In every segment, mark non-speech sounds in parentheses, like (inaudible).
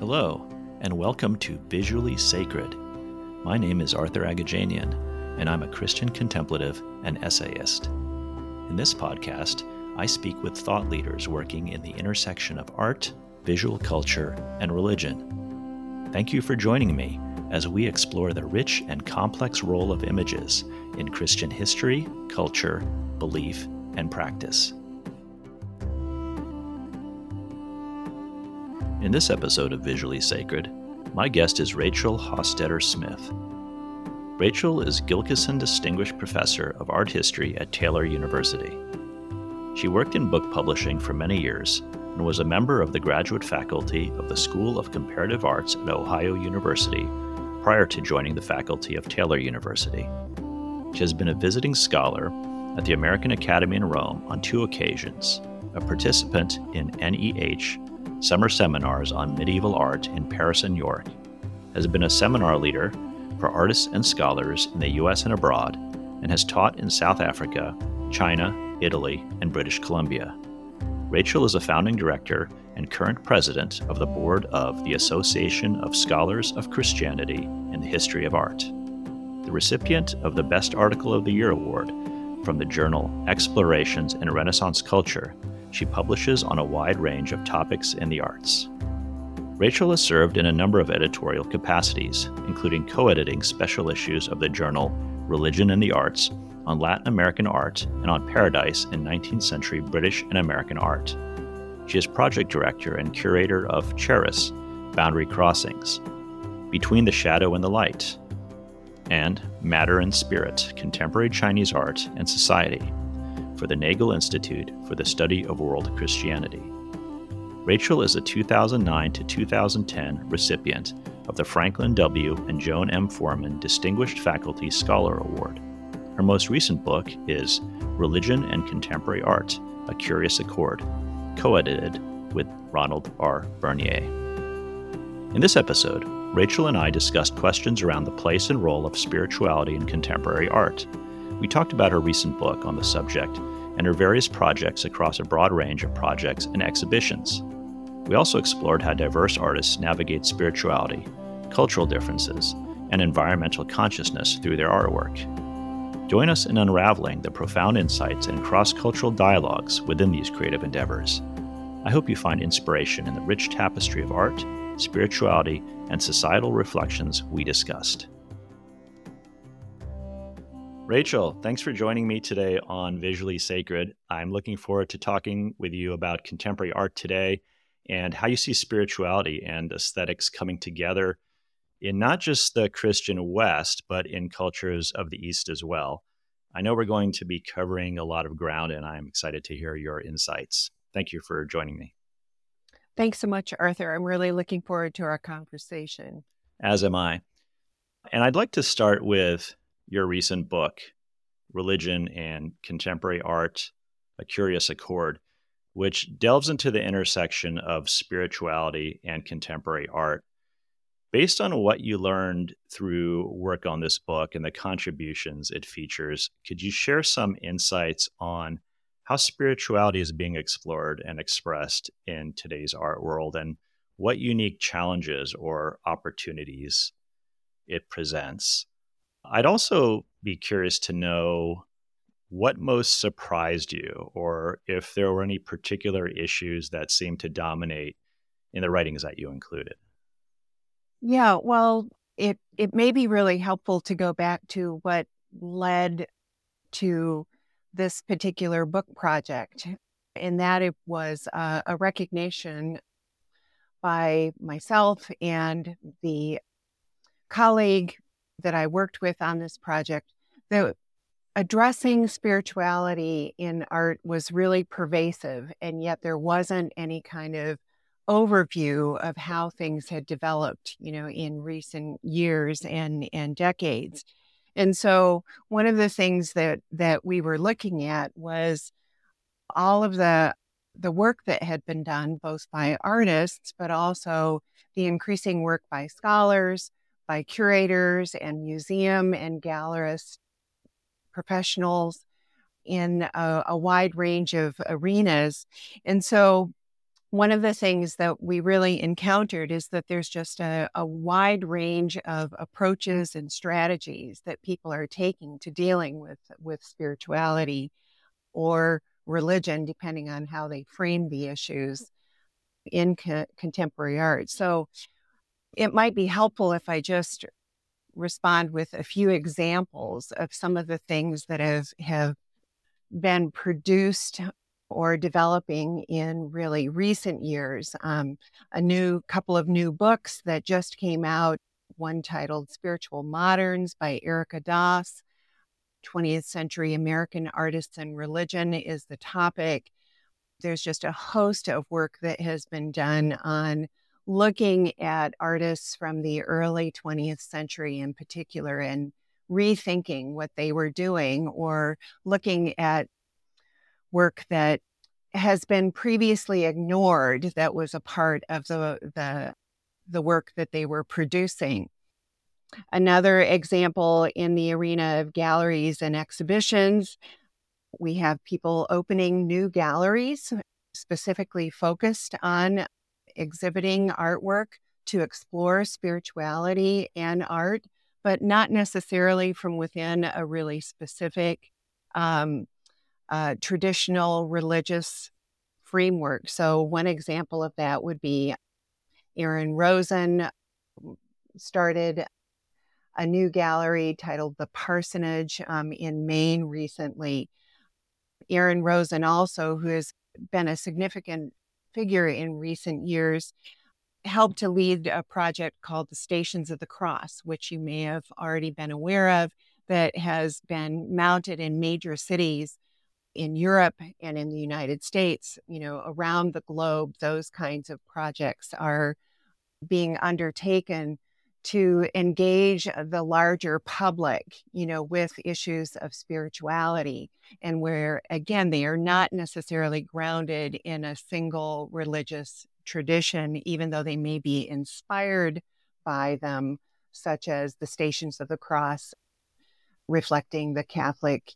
Hello, and welcome to Visually Sacred. My name is Arthur Agajanian, and I'm a Christian contemplative and essayist. In this podcast, I speak with thought leaders working in the intersection of art, visual culture, and religion. Thank you for joining me as we explore the rich and complex role of images in Christian history, culture, belief, and practice. In this episode of Visually Sacred, my guest is Rachel Hostetter Smith. Rachel is Gilkison Distinguished Professor of Art History at Taylor University. She worked in book publishing for many years and was a member of the graduate faculty of the School of Comparative Arts at Ohio University prior to joining the faculty of Taylor University. She has been a visiting scholar at the American Academy in Rome on two occasions, a participant in NEH summer seminars on medieval art in Paris and York, has been a seminar leader for artists and scholars in the US and abroad, and has taught in South Africa, China, Italy, and British Columbia. Rachel is a founding director and current president of the board of the Association of Scholars of Christianity in the History of Art. The recipient of the Best Article of the Year award from the journal Explorations in Renaissance Culture she publishes on a wide range of topics in the arts. Rachel has served in a number of editorial capacities, including co editing special issues of the journal Religion and the Arts on Latin American art and on Paradise in 19th century British and American art. She is project director and curator of Charis Boundary Crossings, Between the Shadow and the Light, and Matter and Spirit Contemporary Chinese Art and Society for the Nagel Institute for the Study of World Christianity. Rachel is a 2009 to 2010 recipient of the Franklin W. and Joan M. Foreman Distinguished Faculty Scholar Award. Her most recent book is Religion and Contemporary Art A Curious Accord, co edited with Ronald R. Bernier. In this episode, Rachel and I discussed questions around the place and role of spirituality in contemporary art. We talked about her recent book on the subject and her various projects across a broad range of projects and exhibitions. We also explored how diverse artists navigate spirituality, cultural differences, and environmental consciousness through their artwork. Join us in unraveling the profound insights and cross cultural dialogues within these creative endeavors. I hope you find inspiration in the rich tapestry of art, spirituality, and societal reflections we discussed. Rachel, thanks for joining me today on Visually Sacred. I'm looking forward to talking with you about contemporary art today and how you see spirituality and aesthetics coming together in not just the Christian West, but in cultures of the East as well. I know we're going to be covering a lot of ground, and I'm excited to hear your insights. Thank you for joining me. Thanks so much, Arthur. I'm really looking forward to our conversation. As am I. And I'd like to start with your recent book, Religion and Contemporary Art A Curious Accord, which delves into the intersection of spirituality and contemporary art. Based on what you learned through work on this book and the contributions it features, could you share some insights on how spirituality is being explored and expressed in today's art world and what unique challenges or opportunities it presents? I'd also be curious to know what most surprised you, or if there were any particular issues that seemed to dominate in the writings that you included. Yeah, well, it it may be really helpful to go back to what led to this particular book project, and that it was uh, a recognition by myself and the colleague that I worked with on this project that addressing spirituality in art was really pervasive, and yet there wasn't any kind of overview of how things had developed, you know, in recent years and and decades. And so one of the things that that we were looking at was all of the the work that had been done both by artists but also the increasing work by scholars by curators and museum and gallerist professionals in a, a wide range of arenas. And so one of the things that we really encountered is that there's just a, a, wide range of approaches and strategies that people are taking to dealing with with spirituality or religion, depending on how they frame the issues in co- contemporary art. So it might be helpful if I just respond with a few examples of some of the things that have have been produced or developing in really recent years. Um, a new couple of new books that just came out, one titled Spiritual Moderns by Erika Doss. 20th century American artists and religion is the topic. There's just a host of work that has been done on looking at artists from the early 20th century in particular and rethinking what they were doing or looking at work that has been previously ignored that was a part of the the the work that they were producing. Another example in the arena of galleries and exhibitions, we have people opening new galleries specifically focused on exhibiting artwork to explore spirituality and art, but not necessarily from within a really specific um, uh, traditional religious framework. So, one example of that would be Aaron Rosen started a new gallery titled The Parsonage um, in Maine recently. Aaron Rosen, also, who has been a significant figure in recent years, helped to lead a project called the Stations of the Cross, which you may have already been aware of, that has been mounted in major cities in Europe and in the United States, you know, around the globe, those kinds of projects are being undertaken to engage the larger public, you know, with issues of spirituality and where, again, they are not necessarily grounded in a single religious tradition, even though they may be inspired by them, such as the Stations of the Cross, reflecting the Catholic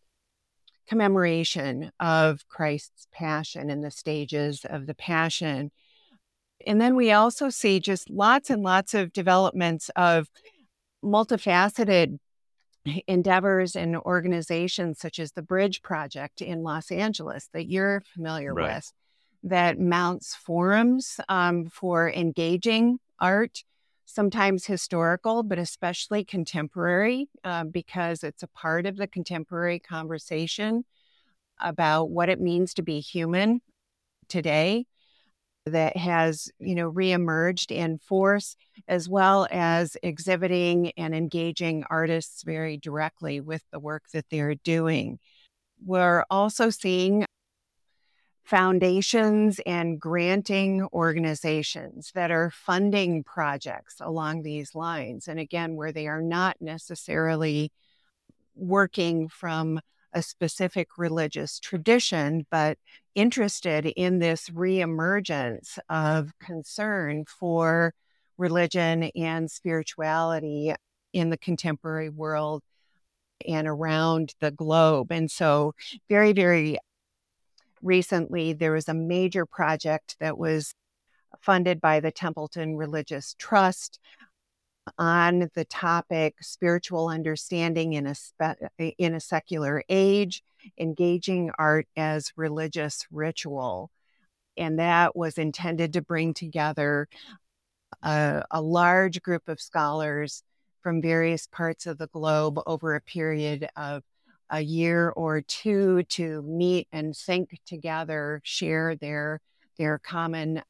commemoration of Christ's passion and the stages of the passion. And then we also see just lots and lots of developments of multifaceted endeavors and organizations such as the Bridge Project in Los Angeles that you're familiar right. with that mounts forums um, for engaging art sometimes historical, but especially contemporary, uh, because it's a part of the contemporary conversation about what it means to be human today that has you know reemerged in force as well as exhibiting and engaging artists very directly with the work that they're doing we're also seeing foundations and granting organizations that are funding projects along these lines. And again, where they are not necessarily working from a specific religious tradition, but interested in this reemergence of concern for religion and spirituality in the contemporary world and around the globe. And so, very, very recently there was a major project that was funded by the Templeton Religious Trust on the topic spiritual understanding in a spe- in a secular age engaging art as religious ritual. And that was intended to bring together a, a large group of scholars from various parts of the globe over a period of a year or two to meet and think together, share their their common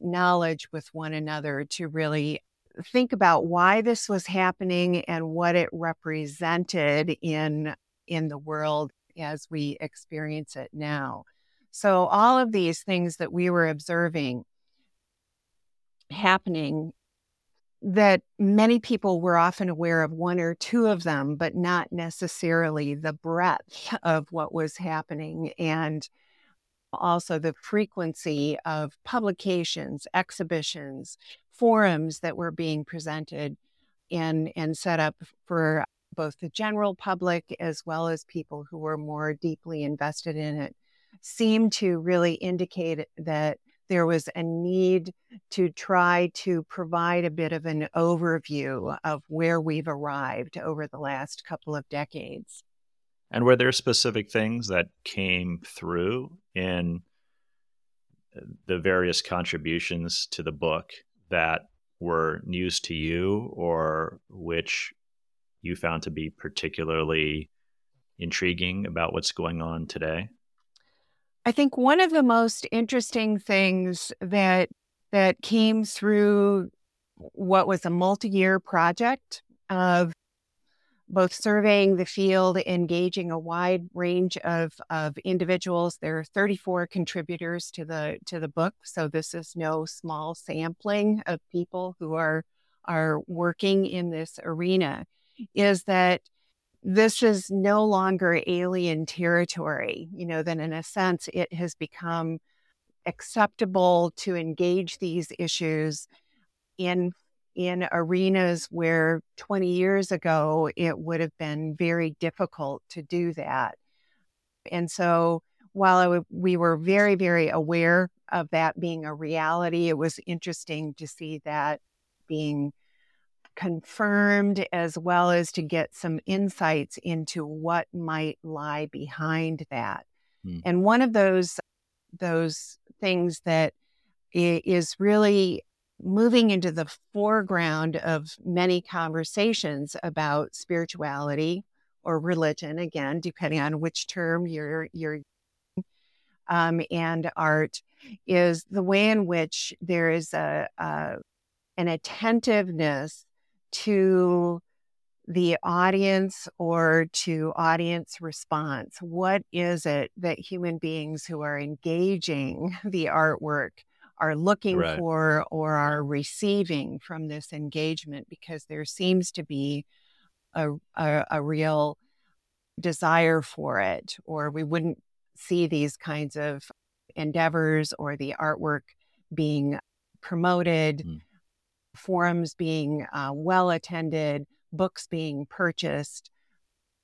knowledge with one another to really think about why this was happening and what it represented in in the world as we experience it now. So all of these things that we were observing happening that many people were often aware of one or two of them, but not necessarily the breadth of what was happening and also the frequency of publications, exhibitions, forums that were being presented and, and set up for both the general public as well as people who were more deeply invested in it seemed to really indicate that there was a need to try to provide a bit of an overview of where we've arrived over the last couple of decades. And were there specific things that came through in uh, the various contributions to the book that were news to you or which you found to be particularly intriguing about what's going on today? I think one of the most interesting things that that came through what was a multi-year project of both surveying the field, engaging a wide range of, of individuals. There are 34 contributors to the to the book, so this is no small sampling of people who are are working in this arena. Is that this is no longer alien territory? You know, that in a sense it has become acceptable to engage these issues in in arenas where 20 years ago it would have been very difficult to do that. And so while we were very, very aware of that being a reality, it was interesting to see that being confirmed as well as to get some insights into what might lie behind that. Mm. And one of those those things that is really moving into the foreground of many conversations about spirituality or religion, again, depending on which term you're, you're um, and art, is the way in which there is a, a an attentiveness to the audience or to audience response. What is it that human beings who are engaging (laughs) the artwork are looking right. for or are receiving from this engagement because there seems to be a, a, a real desire for it, or we wouldn't see these kinds of endeavors or the artwork being promoted, mm. forums being uh, well attended, books being purchased,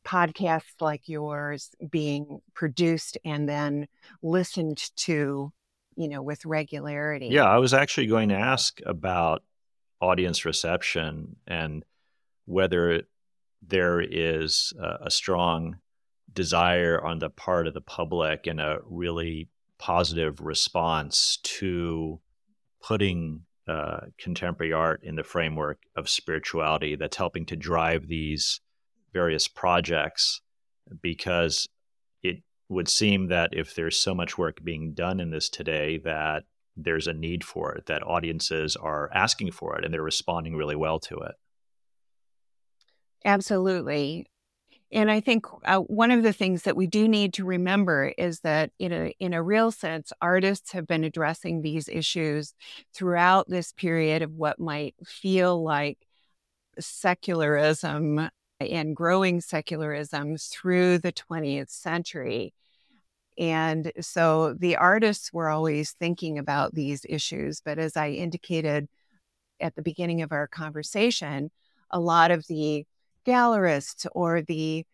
podcasts like yours being produced and then listened to you know, with regularity. Yeah, I was actually going to ask about audience reception and whether there is a, a strong desire on the part of the public and a really positive response to putting uh, contemporary art in the framework of spirituality that's helping to drive these various projects because would seem that if there's so much work being done in this today that there's a need for it that audiences are asking for it and they're responding really well to it. Absolutely. And i think uh, one of the things that we do need to remember is that in a in a real sense artists have been addressing these issues throughout this period of what might feel like secularism and growing secularism through the 20th century. And so the artists were always thinking about these issues. But as I indicated at the beginning of our conversation, a lot of the gallerists or the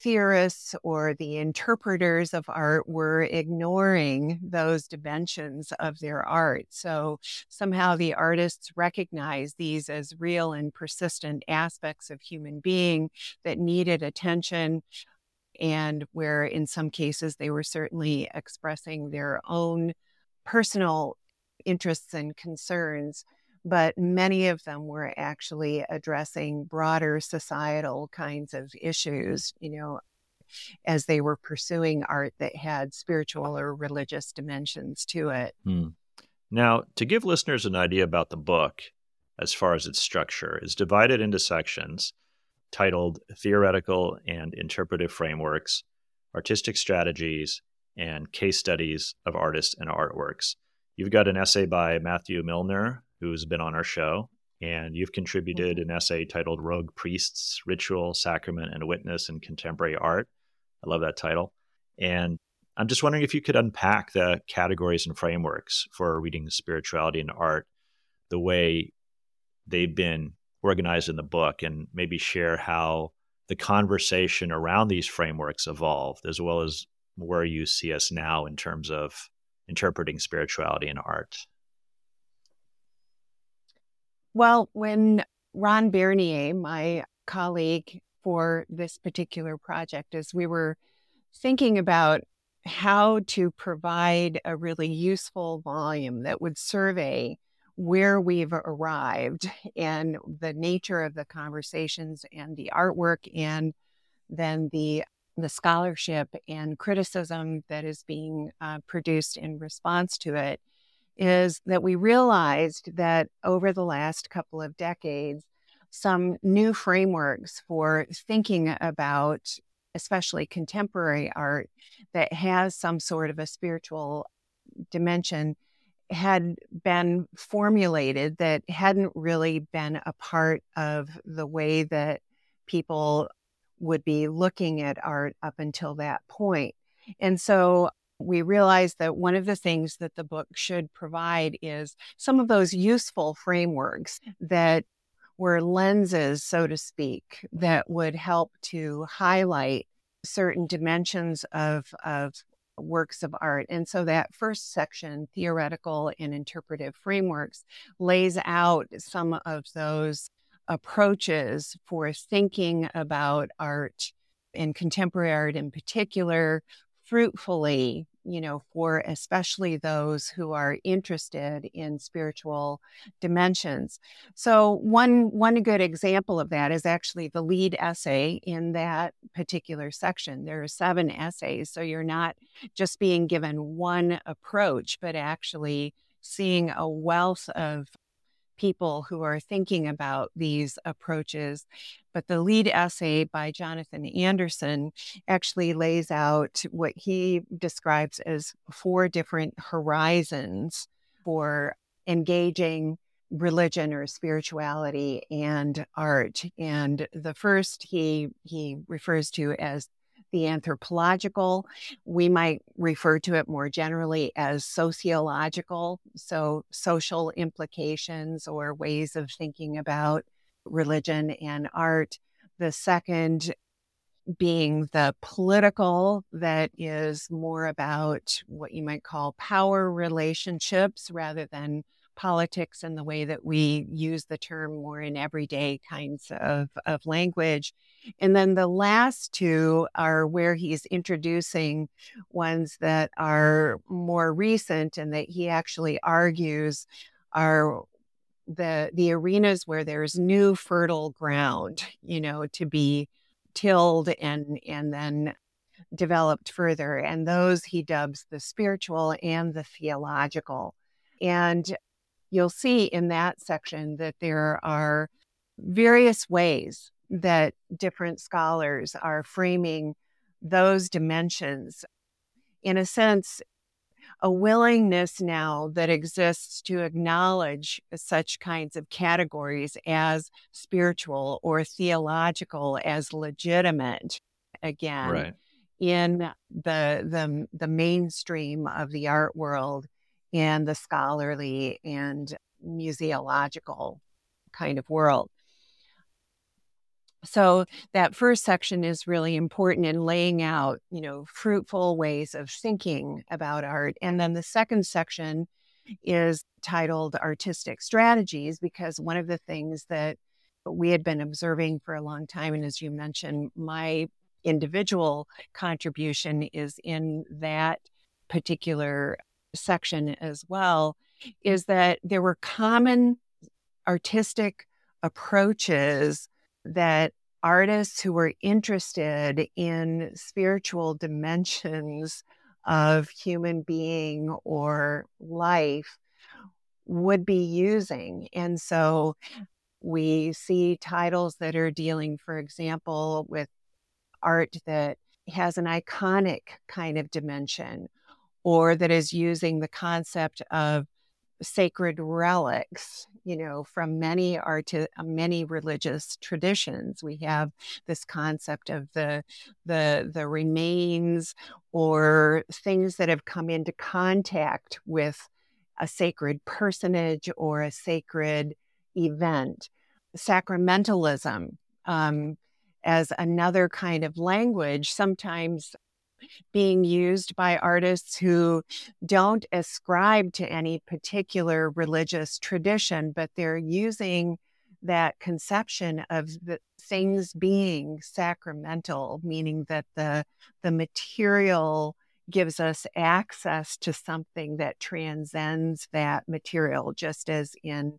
theorists or the interpreters of art were ignoring those dimensions of their art. So somehow the artists recognize these as real and persistent aspects of human being that needed attention. And where in some cases they were certainly expressing their own personal interests and concerns but many of them were actually addressing broader societal kinds of issues, you know, as they were pursuing art that had spiritual or religious dimensions to it. Hmm. Now, to give listeners an idea about the book, as far as its structure, is divided into sections titled Theoretical and Interpretive Frameworks, Artistic Strategies, and Case Studies of Artists and Artworks. You've got an essay by Matthew Milliner, who's been on our show. And you've contributed mm-hmm. an essay titled Rogue Priests, Ritual, Sacrament, and Witness in Contemporary Art. I love that title. And I'm just wondering if you could unpack the categories and frameworks for reading spirituality and art the way they've been organized in the book and maybe share how the conversation around these frameworks evolved, as well as where you see us now in terms of interpreting spirituality and art? Well, when Ron Bernier, my colleague for this particular project, as we were thinking about how to provide a really useful volume that would survey where we've arrived and the nature of the conversations and the artwork and then the the scholarship and criticism that is being uh, produced in response to it is that we realized that over the last couple of decades some new frameworks for thinking about especially contemporary art that has some sort of a spiritual dimension had been formulated that hadn't really been a part of the way that people would be looking at art up until that point. And so we realized that one of the things that the book should provide is some of those useful frameworks that were lenses, so to speak, that would help to highlight certain dimensions of, of works of art. And so that first section, theoretical and interpretive frameworks, lays out some of those approaches for thinking about art and contemporary art in particular fruitfully you know for especially those who are interested in spiritual dimensions. So one one good example of that is actually the lead essay in that particular section. There are seven essays so you're not just being given one approach but actually seeing a wealth of people who are thinking about these approaches. But the lead essay by Jonathan Anderson actually lays out what he describes as four different horizons for engaging religion or spirituality and art and the first he he refers to as the anthropological. We might refer to it more generally as sociological, so social implications or ways of thinking about religion and art. The second being the political, that is more about what you might call power relationships rather than politics and the way that we use the term more in everyday kinds of, of language. And then the last two are where he's introducing ones that are more recent and that he actually argues are the the arenas where there's new fertile ground, you know, to be tilled and and then developed further. And those he dubs the spiritual and the theological. And you'll see in that section that there are various ways that different scholars are framing those dimensions. In a sense, a willingness now that exists to acknowledge such kinds of categories as spiritual or theological as legitimate again right. in the, the the mainstream of the art world and the scholarly and museological kind of world. So that first section is really important in laying out, you know, fruitful ways of thinking about art. And then the second section is titled Artistic Strategies because one of the things that we had been observing for a long time, and as you mentioned, my individual contribution is in that particular section as well is that there were common artistic approaches that artists who were interested in spiritual dimensions of human being or life would be using. And so we see titles that are dealing, for example, with art that has an iconic kind of dimension or that is using the concept of sacred relics you know from many art many religious traditions. We have this concept of the the the remains or things that have come into contact with a sacred personage or a sacred event. Sacramentalism um, as another kind of language sometimes being used by artists who don't ascribe to any particular religious tradition, but they're using that conception of the things being sacramental, meaning that the the material gives us access to something that transcends that material, just as in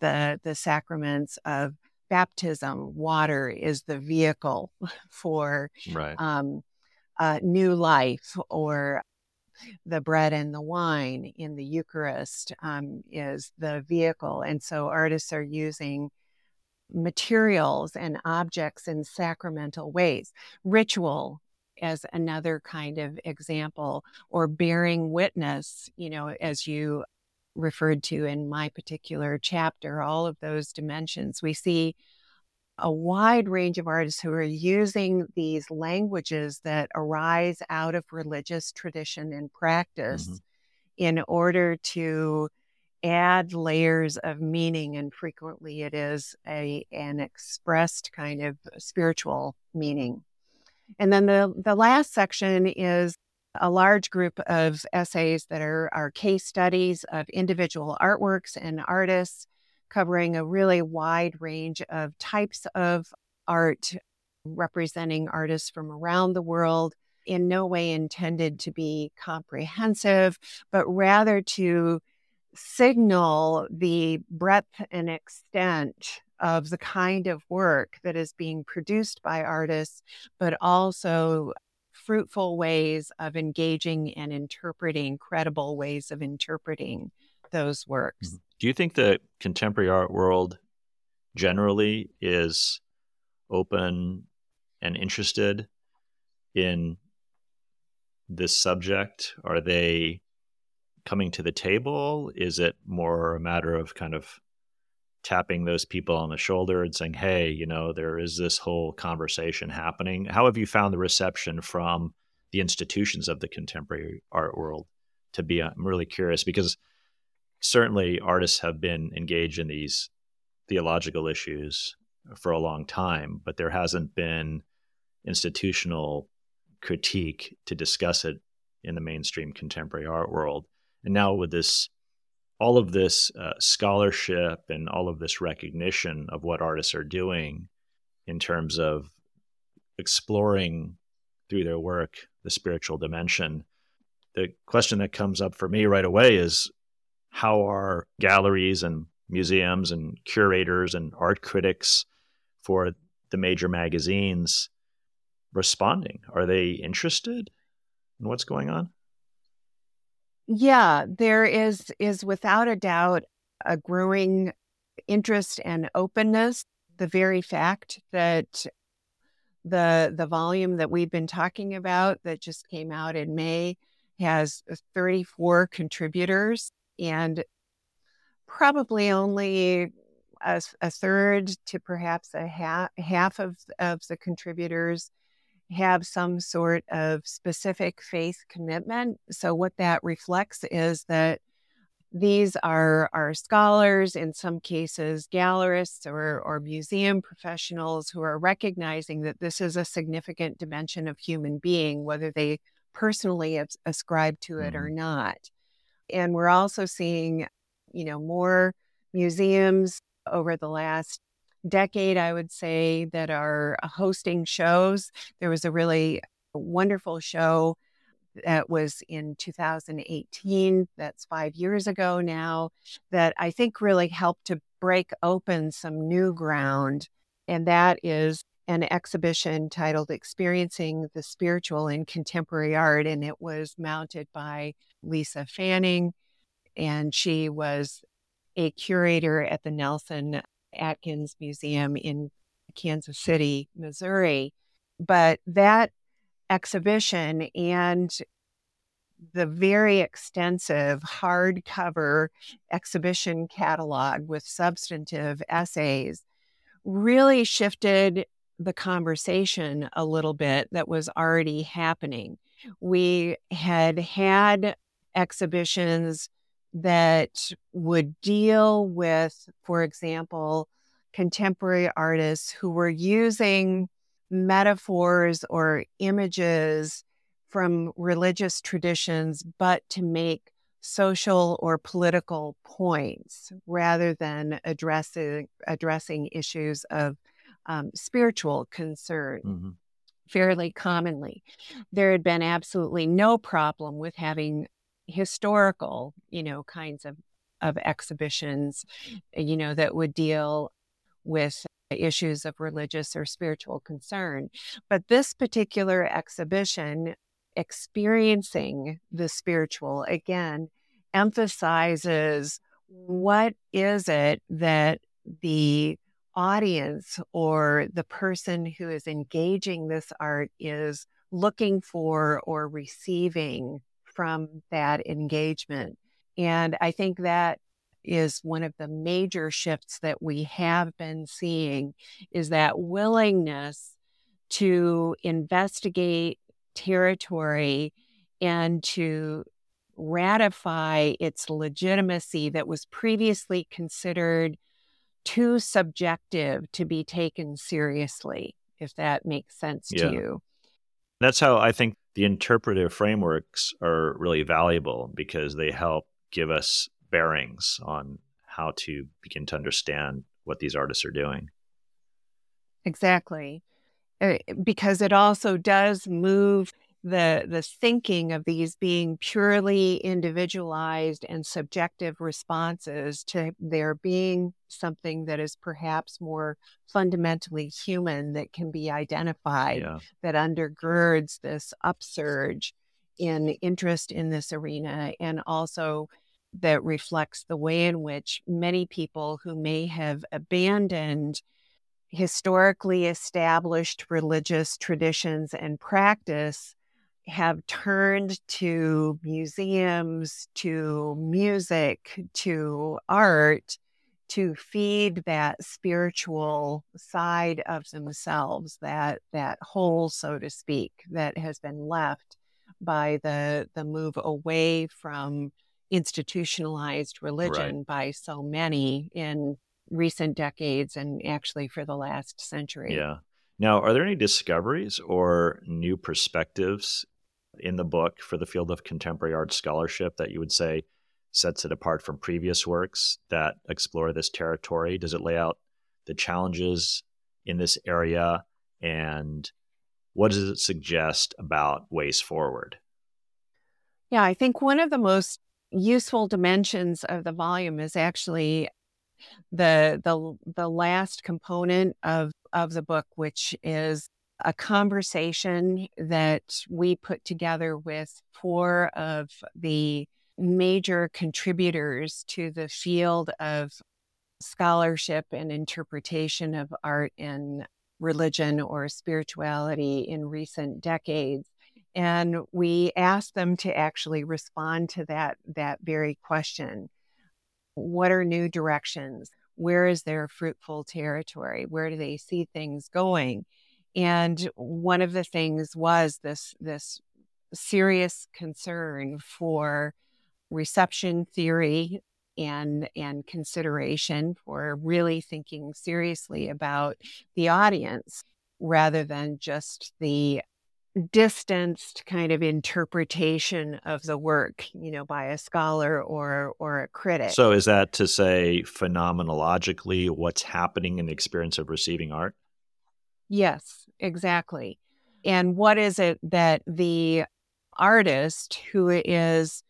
the the sacraments of baptism, water is the vehicle (laughs) for right. um, uh, new life, or the bread and the wine in the Eucharist um, is the vehicle. And so artists are using materials and objects in sacramental ways. Ritual as another kind of example, or bearing witness, you know, as you referred to in my particular chapter, all of those dimensions. We see a wide range of artists who are using these languages that arise out of religious tradition and practice mm-hmm. in order to add layers of meaning and frequently it is a an expressed kind of spiritual meaning and then the the last section is a large group of essays that are, are case studies of individual artworks and artists covering a really wide range of types of art representing artists from around the world in no way intended to be comprehensive but rather to signal the breadth and extent of the kind of work that is being produced by artists, but also fruitful ways of engaging and interpreting, credible ways of interpreting those works. Mm-hmm. Do you think the contemporary art world generally is open and interested in this subject? Are they coming to the table? Is it more a matter of kind of tapping those people on the shoulder and saying, hey, you know, there is this whole conversation happening? How have you found the reception from the institutions of the contemporary art world to be? I'm really curious because certainly artists have been engaged in these theological issues for a long time, but there hasn't been institutional critique to discuss it in the mainstream contemporary art world. And now with this, all of this uh, scholarship and all of this recognition of what artists are doing in terms of exploring through their work the spiritual dimension, the question that comes up for me right away is how are galleries and museums and curators and art critics for the major magazines responding? Are they interested in what's going on? Yeah, there is is without a doubt a growing interest and openness. The very fact that the the volume that we've been talking about that just came out in May has 34 contributors and probably only a, a third to perhaps a half half of, of the contributors have some sort of specific faith commitment. So, what that reflects is that these are, are scholars, in some cases, gallerists or, or museum professionals who are recognizing that this is a significant dimension of human being, whether they personally ascribe to it mm-hmm. or not. And we're also seeing, you know, more museums over the last decade, I would say, that are uh, hosting shows. There was a really wonderful show that was in 2018, that's five years ago now, that I think really helped to break open some new ground. And that is an exhibition titled Experiencing the Spiritual in Contemporary Art. And it was mounted by Lisa Fanning. And she was a curator at the Nelson Atkins Museum in Kansas City, Missouri. But that exhibition and the very extensive hardcover exhibition catalog with substantive essays really shifted the conversation a little bit that was already happening. We had had exhibitions that would deal with, for example, contemporary artists who were using metaphors or images from religious traditions, but to make social or political points rather than addressing addressing issues of um, spiritual concern. Mm-hmm. Fairly commonly, there had been absolutely no problem with having historical, you know, kinds of of exhibitions, you know, that would deal with issues of religious or spiritual concern. But this particular exhibition, experiencing the spiritual, again, emphasizes what is it that the audience or the person who is engaging this art is looking for or receiving from that engagement. And I think that is one of the major shifts that we have been seeing is that willingness to investigate territory and to ratify its legitimacy that was previously considered too subjective to be taken seriously, if that makes sense yeah. to you. That's how I think the interpretive frameworks are really valuable because they help give us bearings on how to begin to understand what these artists are doing. Exactly. Uh, because it also does move the the thinking of these being purely individualized and subjective responses to there being something that is perhaps more fundamentally human that can be identified yeah. that undergirds this upsurge in interest in this arena and also that reflects the way in which many people who may have abandoned historically established religious traditions and practice have turned to museums, to music, to art to feed that spiritual side of themselves, that that hole, so to speak, that has been left by the the move away from institutionalized religion right. by so many in recent decades and actually for the last century. Yeah. Now, are there any discoveries or new perspectives in the book for the field of contemporary art scholarship that you would say sets it apart from previous works that explore this territory? Does it lay out the challenges in this area and what does it suggest about ways forward? Yeah, I think one of the most useful dimensions of the volume is actually the the the last component of of the book which is a conversation that we put together with four of the major contributors to the field of scholarship and interpretation of art and religion or spirituality in recent decades. And we asked them to actually respond to that that very question. What are new directions? Where is there fruitful territory? Where do they see things going and one of the things was this this serious concern for reception theory and and consideration for really thinking seriously about the audience rather than just the distanced kind of interpretation of the work you know by a scholar or or a critic. So is that to say phenomenologically what's happening in the experience of receiving art Yes, exactly. And what is it that the artist who is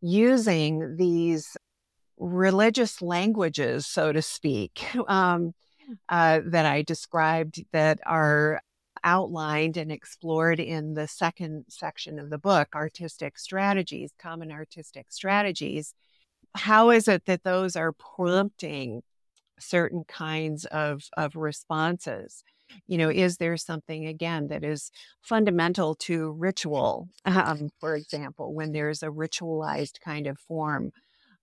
using these religious languages, so to speak, (laughs) um, uh, that I described that are outlined and explored in the second section of the book, Artistic Strategies, Common Artistic Strategies. How is it that those are prompting certain kinds of, of responses? you know is there something again that is fundamental to ritual (laughs) um, for example when there's a ritualized kind of form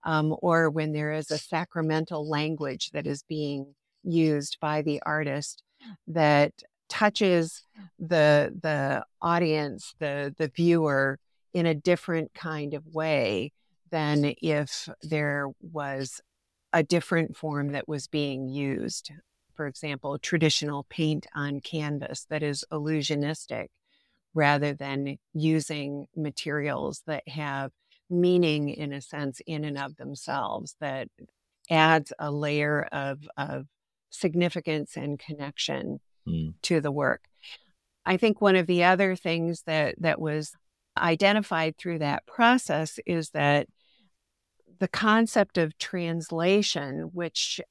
um, or when there is a sacramental language that is being used by the artist that touches the the audience the the viewer in a different kind of way than if there was a different form that was being used for example, traditional paint on canvas that is illusionistic rather than using materials that have meaning in a sense in and of themselves that adds a layer of, of significance and connection mm. to the work. I think one of the other things that that was identified through that process is that the concept of translation, which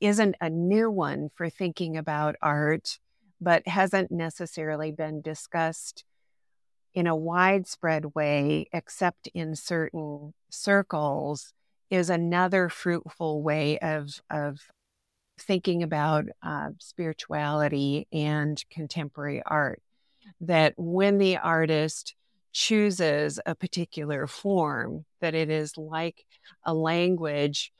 isn't a new one for thinking about art, but hasn't necessarily been discussed in a widespread way, except in certain circles, is another fruitful way of, of thinking about uh, spirituality and contemporary art. That when the artist chooses a particular form, that it is like a language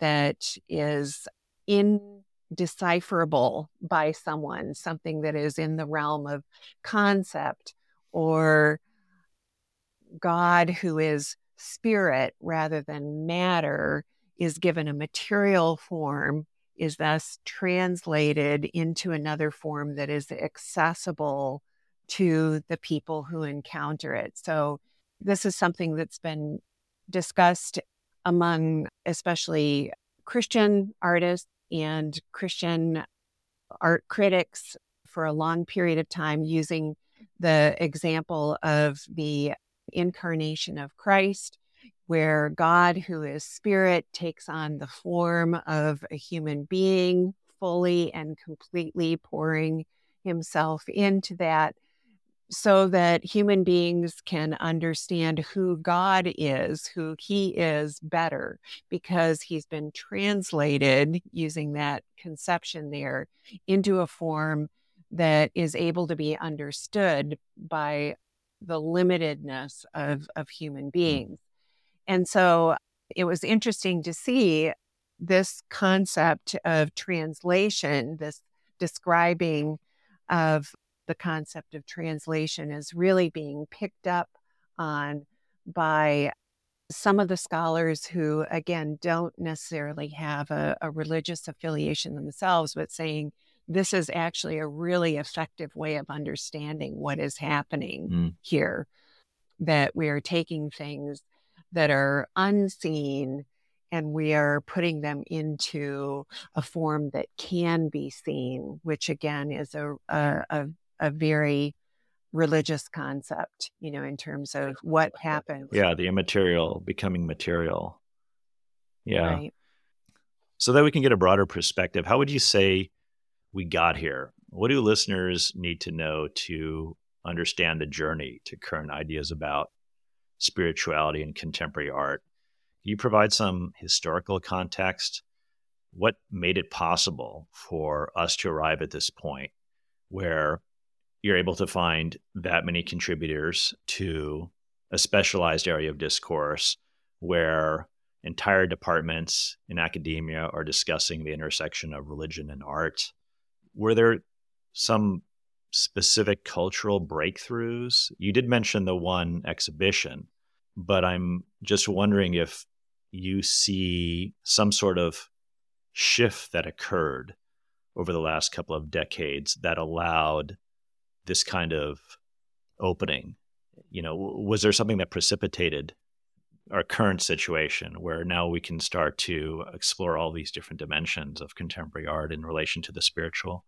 that is indecipherable by someone, something that is in the realm of concept or God, who is spirit rather than matter, is given a material form, is thus translated into another form that is accessible to the people who encounter it. So, this is something that's been discussed among especially Christian artists and Christian art critics for a long period of time using the example of the incarnation of Christ, where God, who is spirit, takes on the form of a human being, fully and completely pouring himself into that so that human beings can understand who God is, who He is better, because He's been translated using that conception there into a form that is able to be understood by the limitedness of, of human mm. beings. And so it was interesting to see this concept of translation, this describing of the concept of translation is really being picked up on by some of the scholars who, again, don't necessarily have a, a religious affiliation themselves, but saying this is actually a really effective way of understanding what is happening mm. here. That we are taking things that are unseen and we are putting them into a form that can be seen, which again is a, a, a, a very religious concept, you know, in terms of what happens. Yeah, the immaterial becoming material. Yeah. Right. So that we can get a broader perspective, how would you say we got here? What do listeners need to know to understand the journey to current ideas about spirituality and contemporary art? Can you provide some historical context? What made it possible for us to arrive at this point where you're able to find that many contributors to a specialized area of discourse where entire departments in academia are discussing the intersection of religion and art were there some specific cultural breakthroughs? You did mention the one exhibition, but I'm just wondering if you see some sort of shift that occurred over the last couple of decades that allowed this kind of opening. You know, was there something that precipitated our current situation where now we can start to explore all these different dimensions of contemporary art in relation to the spiritual?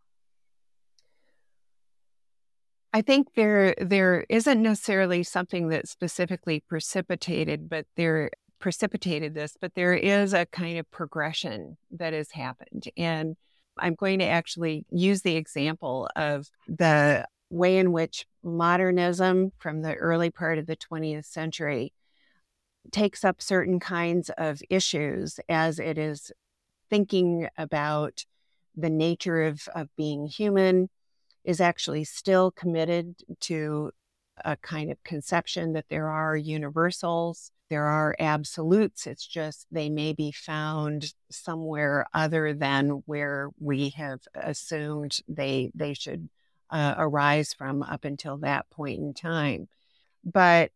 I think there there isn't necessarily something that specifically precipitated, but there precipitated this, but there is a kind of progression that has happened. And I'm going to actually use the example of the way in which modernism from the early part of the 20th century takes up certain kinds of issues as it is thinking about the nature of, of being human, is actually still committed to a kind of conception that there are universals, there are absolutes. It's just they may be found somewhere other than where we have assumed they they should uh, arise from up until that point in time. But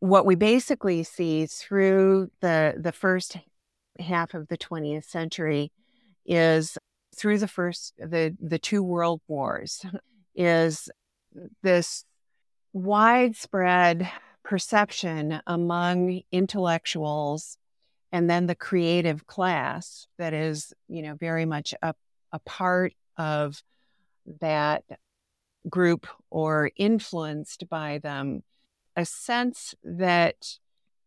what we basically see through the the first half of the 20th century is through the first the the two world wars (laughs) is this widespread perception among intellectuals and then the creative class that is, you know, very much a, a part of that group or influenced by them, a sense that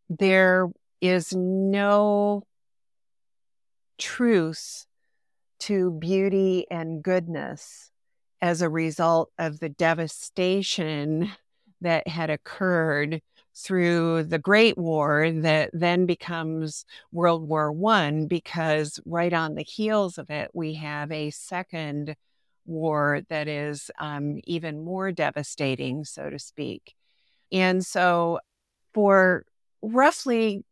there is no truth to beauty and goodness as a result of the devastation that had occurred through the Great War that then becomes World War One, because right on the heels of it, we have a second war that is um, even more devastating, so to speak. And so, for roughly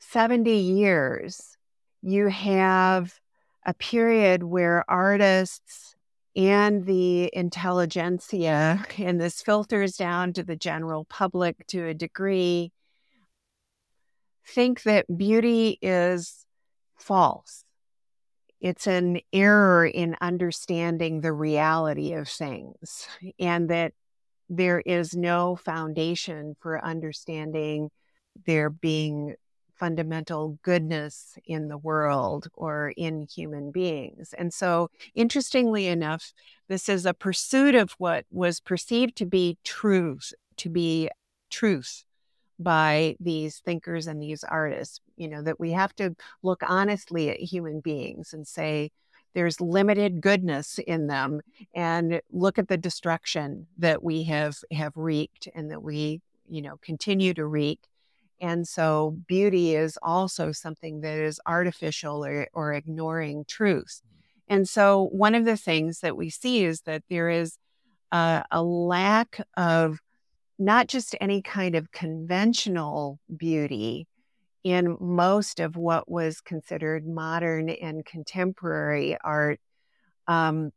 70 years, you have a period where artists and the intelligentsia, (laughs) and this filters down to the general public to a degree, think that beauty is false. It's an error in understanding the reality of things, and that there is no foundation for understanding there being fundamental goodness in the world or in human beings. And so, interestingly enough, this is a pursuit of what was perceived to be truth, to be truth by these thinkers and these artists. You know, that we have to look honestly at human beings and say, there's limited goodness in them and look at the destruction that we have have wreaked and that we you know continue to wreak and so beauty is also something that is artificial or, or ignoring truth. Mm. And so one of the things that we see is that there is a, a lack of not just any kind of conventional beauty in most of what was considered modern and contemporary art, um,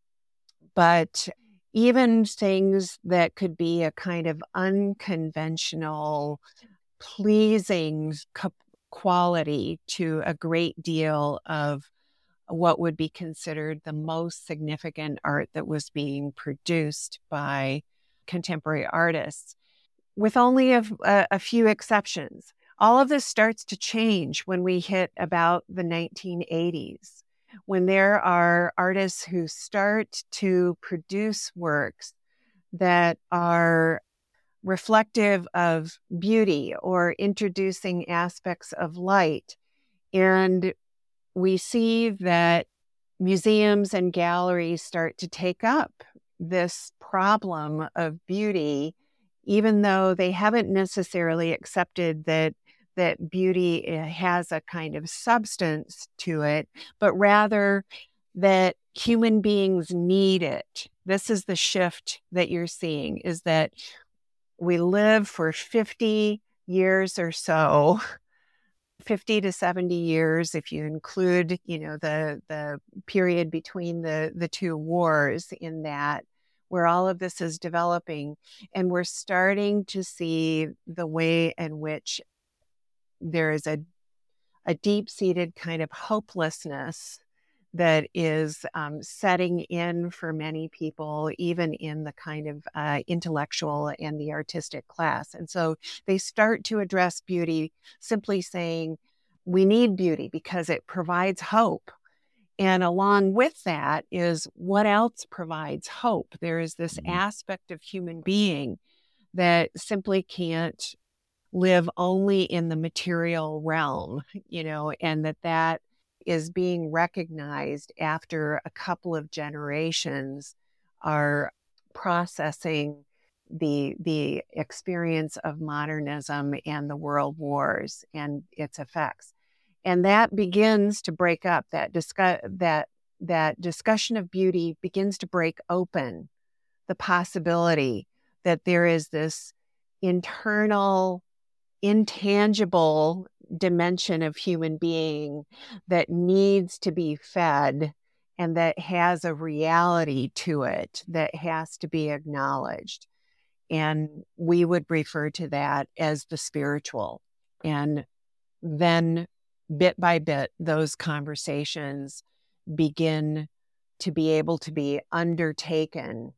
but even things that could be a kind of unconventional pleasing quality to a great deal of what would be considered the most significant art that was being produced by contemporary artists, with only a, a, few exceptions. All of this starts to change when we hit about the 1980s, when there are artists who start to produce works that are reflective of beauty or introducing aspects of light. And we see that museums and galleries start to take up this problem of beauty, even though they haven't necessarily accepted that that beauty eh, has a kind of substance to it, but rather that human beings need it. This is the shift that you're seeing is that we live for 50 years or so 50 to 70 years if you include you know the the period between the the two wars in that where all of this is developing and we're starting to see the way in which there is a a deep seated kind of hopelessness that is um, setting in for many people, even in the kind of uh, intellectual and the artistic class. And so they start to address beauty simply saying, we need beauty because it provides hope. And along with that is what else provides hope? There is this mm-hmm. aspect of human being that simply can't live only in the material realm, you know, and that that is being recognized after a couple of generations are processing the the experience of modernism and the world wars and its effects and that begins to break up that discuss that that discussion of beauty begins to break open the possibility that there is this internal intangible dimension of human being that needs to be fed and that has a reality to it that has to be acknowledged. And we would refer to that as the spiritual. And then bit by bit, those conversations begin to be able to be undertaken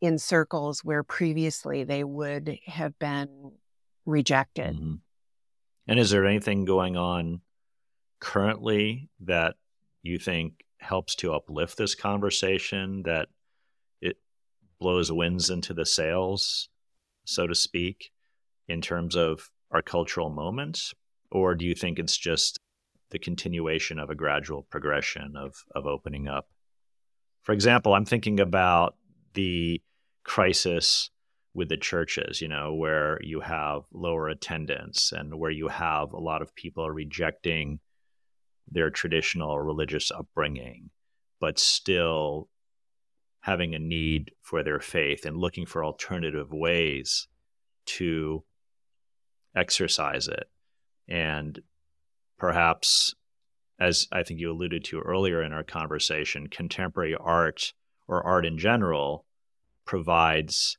in circles where previously they would have been rejected. Mm-hmm. And is there anything going on currently that you think helps to uplift this conversation, that it blows winds into the sails, so to speak, in terms of our cultural moments? Or do you think it's just the continuation of a gradual progression of, of opening up? For example, I'm thinking about the crisis with the churches, you know, where you have lower attendance and where you have a lot of people rejecting their traditional religious upbringing, but still having a need for their faith and looking for alternative ways to exercise it. And perhaps, as I think you alluded to earlier in our conversation, contemporary art or art in general provides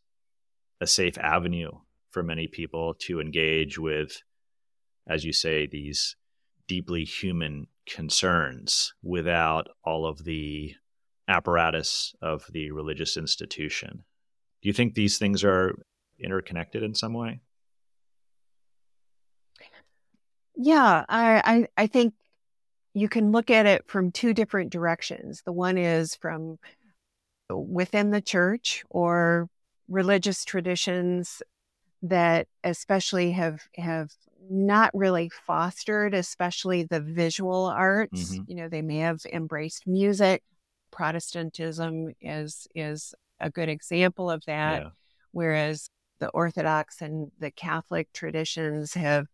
a safe avenue for many people to engage with, as you say, these deeply human concerns without all of the apparatus of the religious institution. Do you think these things are interconnected in some way? Yeah, I, I, I think you can look at it from two different directions. The one is from within the church or religious traditions that especially have have not really fostered especially the visual arts mm-hmm. you know they may have embraced music protestantism is is a good example of that yeah. whereas the orthodox and the catholic traditions have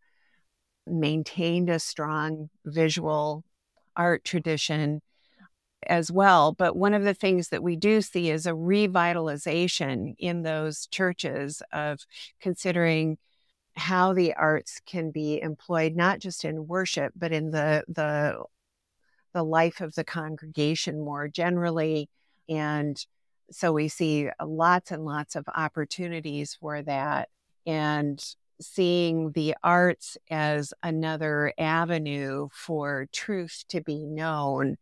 maintained a strong visual art tradition as well. But one of the things that we do see is a revitalization in those churches of considering how the arts can be employed not just in worship but in the the the life of the congregation more generally and so we see lots and lots of opportunities for that and seeing the arts as another avenue for truth to be known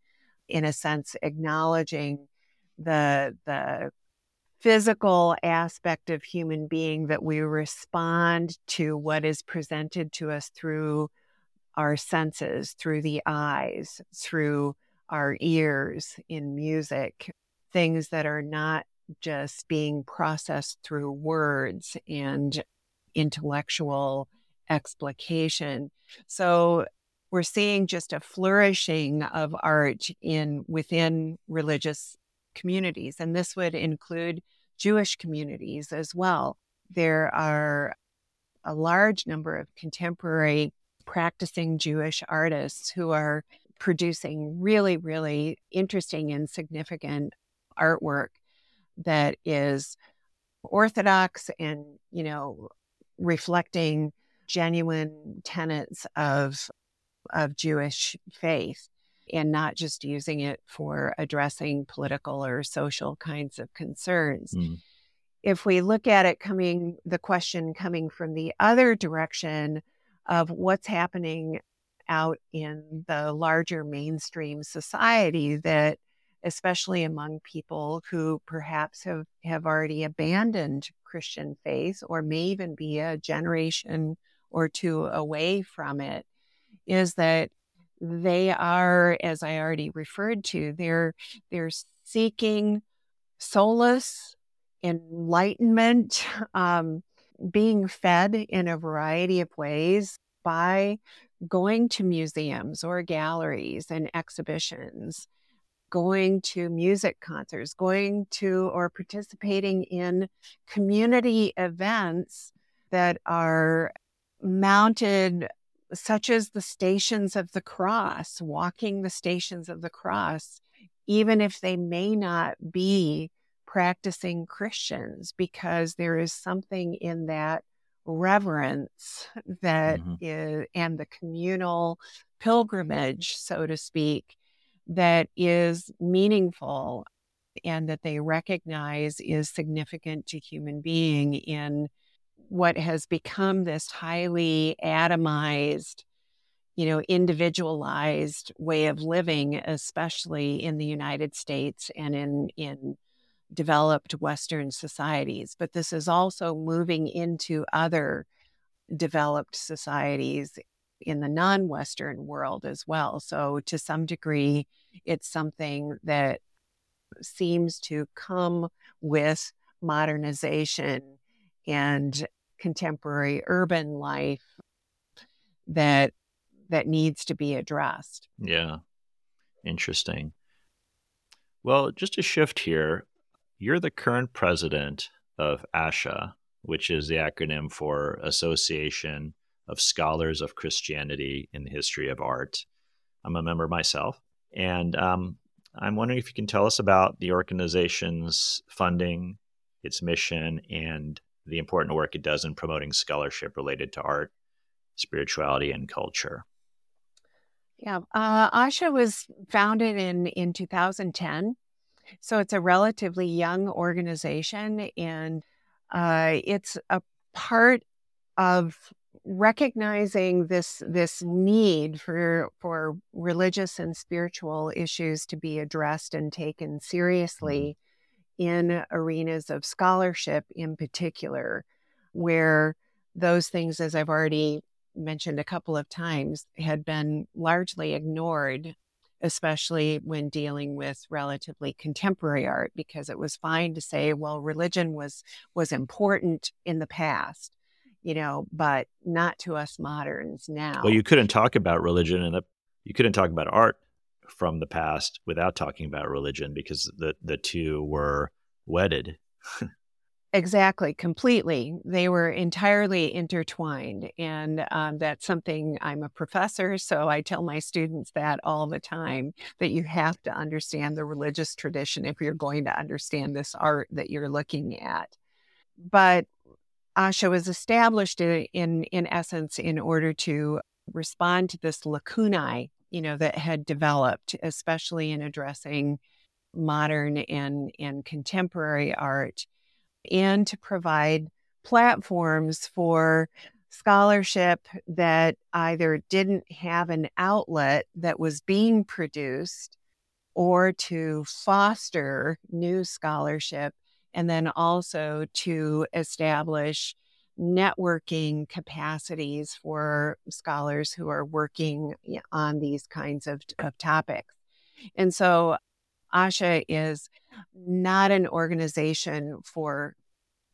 in a sense acknowledging the the physical aspect of human being that we respond to what is presented to us through our senses through the eyes through our ears in music things that are not just being processed through words and intellectual explication. So we're seeing just a flourishing of art in within religious communities and this would include Jewish communities as well. There are a large number of contemporary practicing Jewish artists who are producing really really interesting and significant artwork that is orthodox and you know reflecting genuine tenets of of Jewish faith and not just using it for addressing political or social kinds of concerns. Mm. If we look at it coming, the question coming from the other direction of what's happening out in the larger mainstream society, that especially among people who perhaps have, have already abandoned Christian faith or may even be a generation or two away from it, is that they are, as I already referred to, they're they're seeking solace, enlightenment, (laughs) um, being fed in a variety of ways by going to museums or galleries and exhibitions, going to music concerts, going to or participating in community events that are mounted such as the stations of the cross, walking the stations of the cross, even if they may not be practicing Christians, because there is something in that reverence that mm-hmm. is, and the communal pilgrimage, so to speak, that is meaningful and that they recognize is significant to human being in what has become this highly atomized, you know, individualized way of living, especially in the United States and in in developed Western societies, but this is also moving into other developed societies in the non Western world as well. So, to some degree, it's something that seems to come with modernization and contemporary urban life that that needs to be addressed. Yeah. Interesting. Well, just to shift here, you're the current president of ASCHA, which is the acronym for Association of Scholars of Christianity in the History of Art. I'm a member myself. And um, I'm wondering if you can tell us about the organization's funding, its mission, and the important work it does in promoting scholarship related to art, spirituality, and culture. Yeah, uh, ASCHA was founded in in 2010, so it's a relatively young organization, and uh, it's a part of recognizing this this need for for religious and spiritual issues to be addressed and taken mm-hmm. seriously mm-hmm. in arenas of scholarship in particular where those things as i've already mentioned a couple of times had been largely ignored especially when dealing with relatively contemporary art because it was fine to say well religion was was important in the past you know but not to us moderns now well you couldn't talk about religion and you couldn't talk about art from the past without talking about religion because the the two were wedded (laughs) Exactly, completely. They were entirely intertwined. And um, that's something I'm a professor, so I tell my students that all the time that you have to understand the religious tradition if you're going to understand this art that you're looking at. But Uh, ASCHA was established in, in, in essence in order to respond to this lacunae, you know, that had developed, especially in addressing modern and, and contemporary art and to provide platforms for scholarship that either didn't have an outlet that was being produced or to foster new scholarship and then also to establish networking capacities for scholars who are working on these kinds of, of topics. And so ASCHA is not an organization for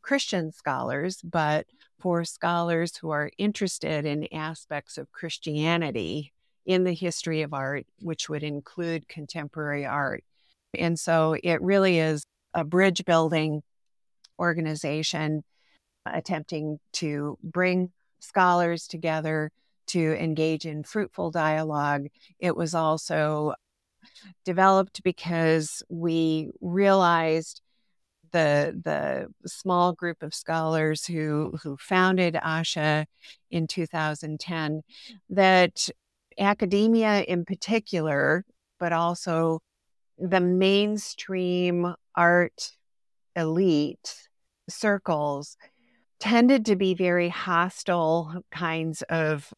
Christian scholars, but for scholars who are interested in aspects of Christianity in the history of art, which would include contemporary art. And so it really is a bridge building organization attempting to bring scholars together to engage in fruitful dialogue. It was also developed because we realized the the small group of scholars who who founded ASCHA in 2010 that academia in particular, but also the mainstream art elite circles tended to be very hostile kinds of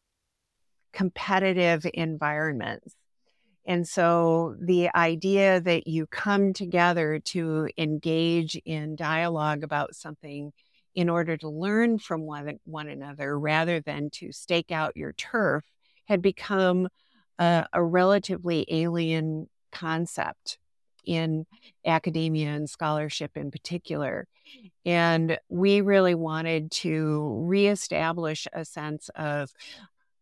competitive environments. And so the idea that you come together to engage in dialogue about something in order to learn from one, one another rather than to stake out your turf had become a, a relatively alien concept in academia and scholarship in particular. And we really wanted to reestablish a sense of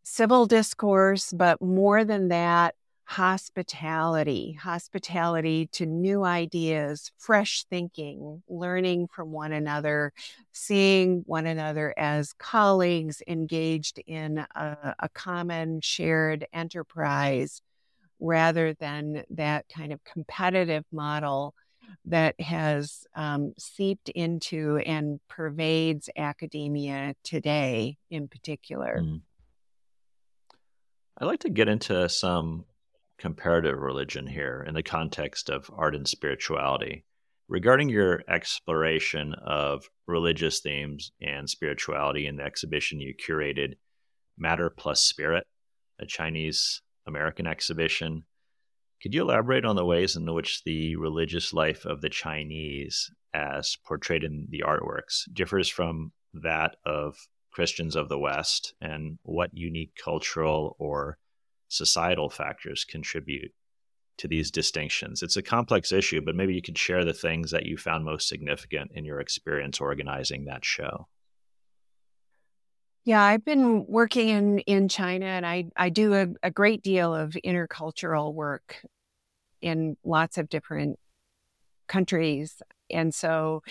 civil discourse, but more than that, hospitality, hospitality to new ideas, fresh thinking, learning from one another, seeing one another as colleagues engaged in a, a common shared enterprise rather than that kind of competitive model that has um, seeped into and pervades academia today in particular. Mm. I'd like to get into some comparative religion here in the context of art and spirituality. Regarding your exploration of religious themes and spirituality in the exhibition you curated, Matter Plus Spirit, a Chinese American exhibition, Could you elaborate on the ways in which the religious life of the Chinese, as portrayed in the artworks, differs from that of Christians of the West, and what unique cultural or societal factors contribute to these distinctions? It's a complex issue, but maybe you could share the things that you found most significant in your experience organizing that show. Yeah, I've been working in, in China and I, I do a, a great deal of intercultural work in lots of different countries. And so,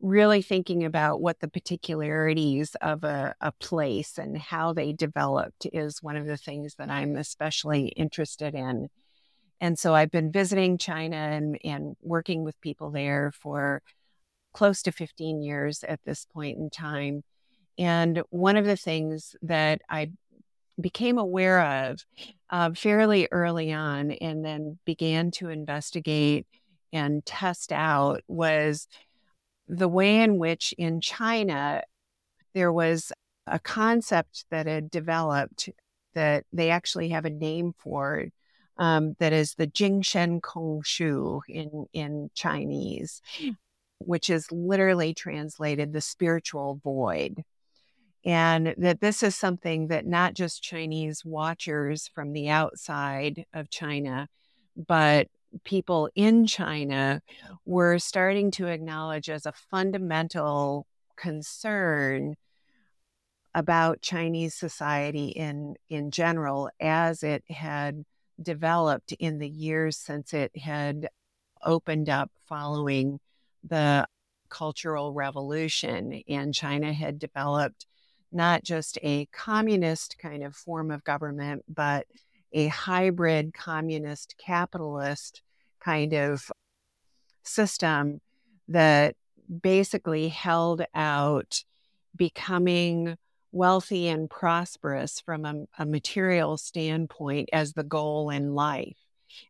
really thinking about what the particularities of a, a place and how they developed is one of the things that I'm especially interested in. And so, I've been visiting China and, and working with people there for close to 15 years at this point in time. And one of the things that I became aware of uh, fairly early on and then began to investigate and test out was the way in which in China there was a concept that had developed that they actually have a name for um, that is the Jingshen Kongxu in, in Chinese, which is literally translated the spiritual void and that this is something that not just Chinese watchers from the outside of China, but people in China were starting to acknowledge as a fundamental concern about Chinese society in in general as it had developed in the years since it had opened up following the cultural revolution and China had developed not just a communist kind of form of government, but a hybrid communist capitalist kind of system that basically held out becoming wealthy and prosperous from a, a, material standpoint as the goal in life.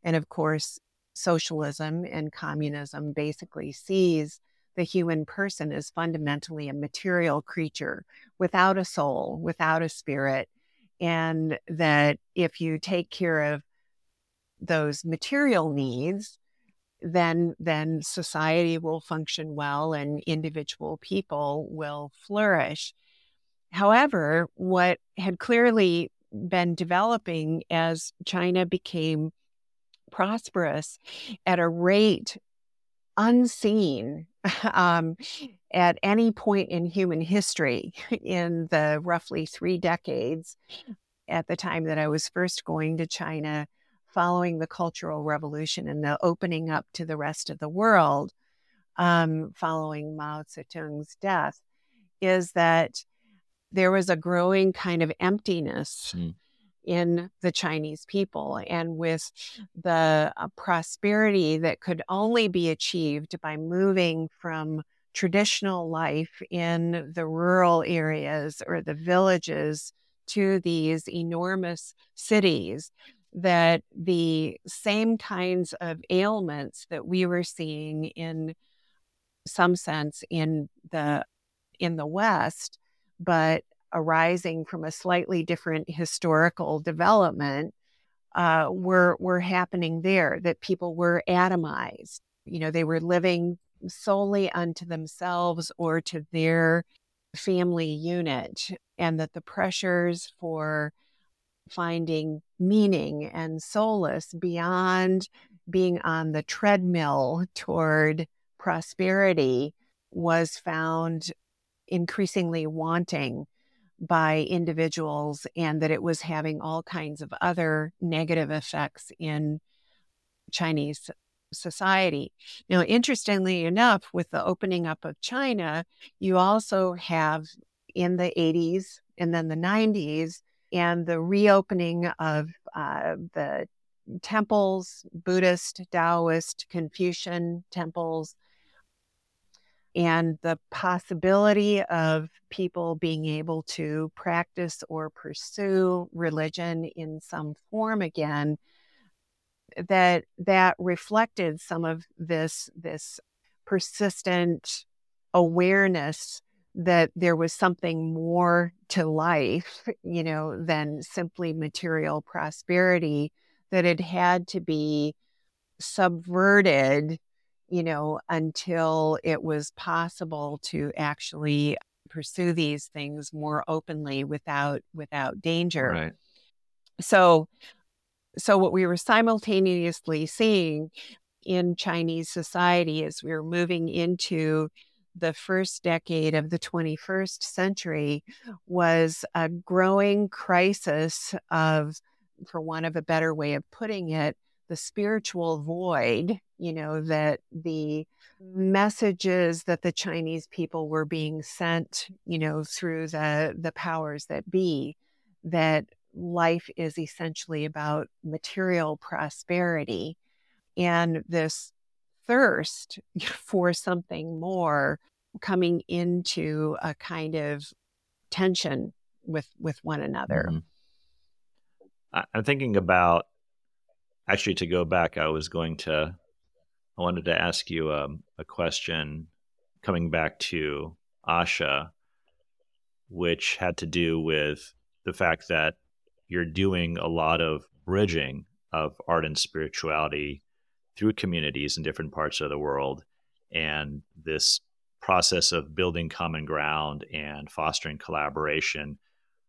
And of course, socialism and communism basically sees the human person is fundamentally a material creature without a soul, without a spirit. And that if you take care of those material needs, then then society will function well and individual people will flourish. However, what had clearly been developing as China became prosperous at a rate unseen (laughs) um, at any point in human history (laughs) in the roughly three decades at the time that I was first going to China following the Cultural Revolution and the opening up to the rest of the world um, following Mao Zedong's death is that there was a growing kind of emptiness mm in the Chinese people and with the uh, prosperity that could only be achieved by moving from traditional life in the rural areas or the villages to these enormous cities that the same kinds of ailments that we were seeing in some sense in the in the west but arising from a slightly different historical development uh, were were happening there. That people were atomized. You know, they were living solely unto themselves or to their family unit, and that the pressures for finding meaning and solace beyond being on the treadmill toward prosperity was found increasingly wanting by individuals and that it was having all kinds of other negative effects in Chinese society. Now, interestingly enough, with the opening up of China, you also have in the 80s and then the 90s and the reopening of uh, the temples, Buddhist, Taoist, Confucian temples, and the possibility of people being able to practice or pursue religion in some form again that that reflected some of this this persistent awareness that there was something more to life (laughs) you know than simply material prosperity that it had to be subverted, you know, until it was possible to actually pursue these things more openly without without danger. Right. So so what we were simultaneously seeing in Chinese society as we were moving into the first decade of the 21st century was a growing crisis of, for want of a better way of putting it, the spiritual void, you know, that the messages that the Chinese people were being sent, you know, through the, the powers that be, that life is essentially about material prosperity. And this thirst (laughs) for something more coming into a kind of tension with with one another. Mm-hmm. I'm thinking about actually to go back. I was going to. I wanted to ask you um, a question coming back to ASCHA, which had to do with the fact that you're doing a lot of bridging of art and spirituality through communities in different parts of the world. And this process of building common ground and fostering collaboration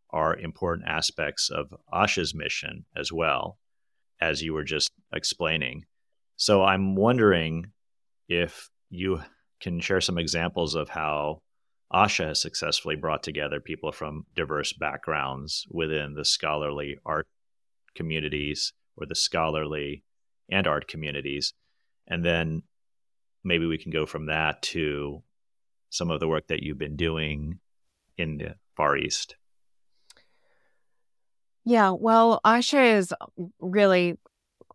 are important aspects of ASCHA's mission as well, as you were just explaining. So I'm wondering if you can share some examples of how ASCHA has successfully brought together people from diverse backgrounds within the scholarly art communities or the scholarly and art communities. And then maybe we can go from that to some of the work that you've been doing in the Far East. Yeah, well, ASCHA is really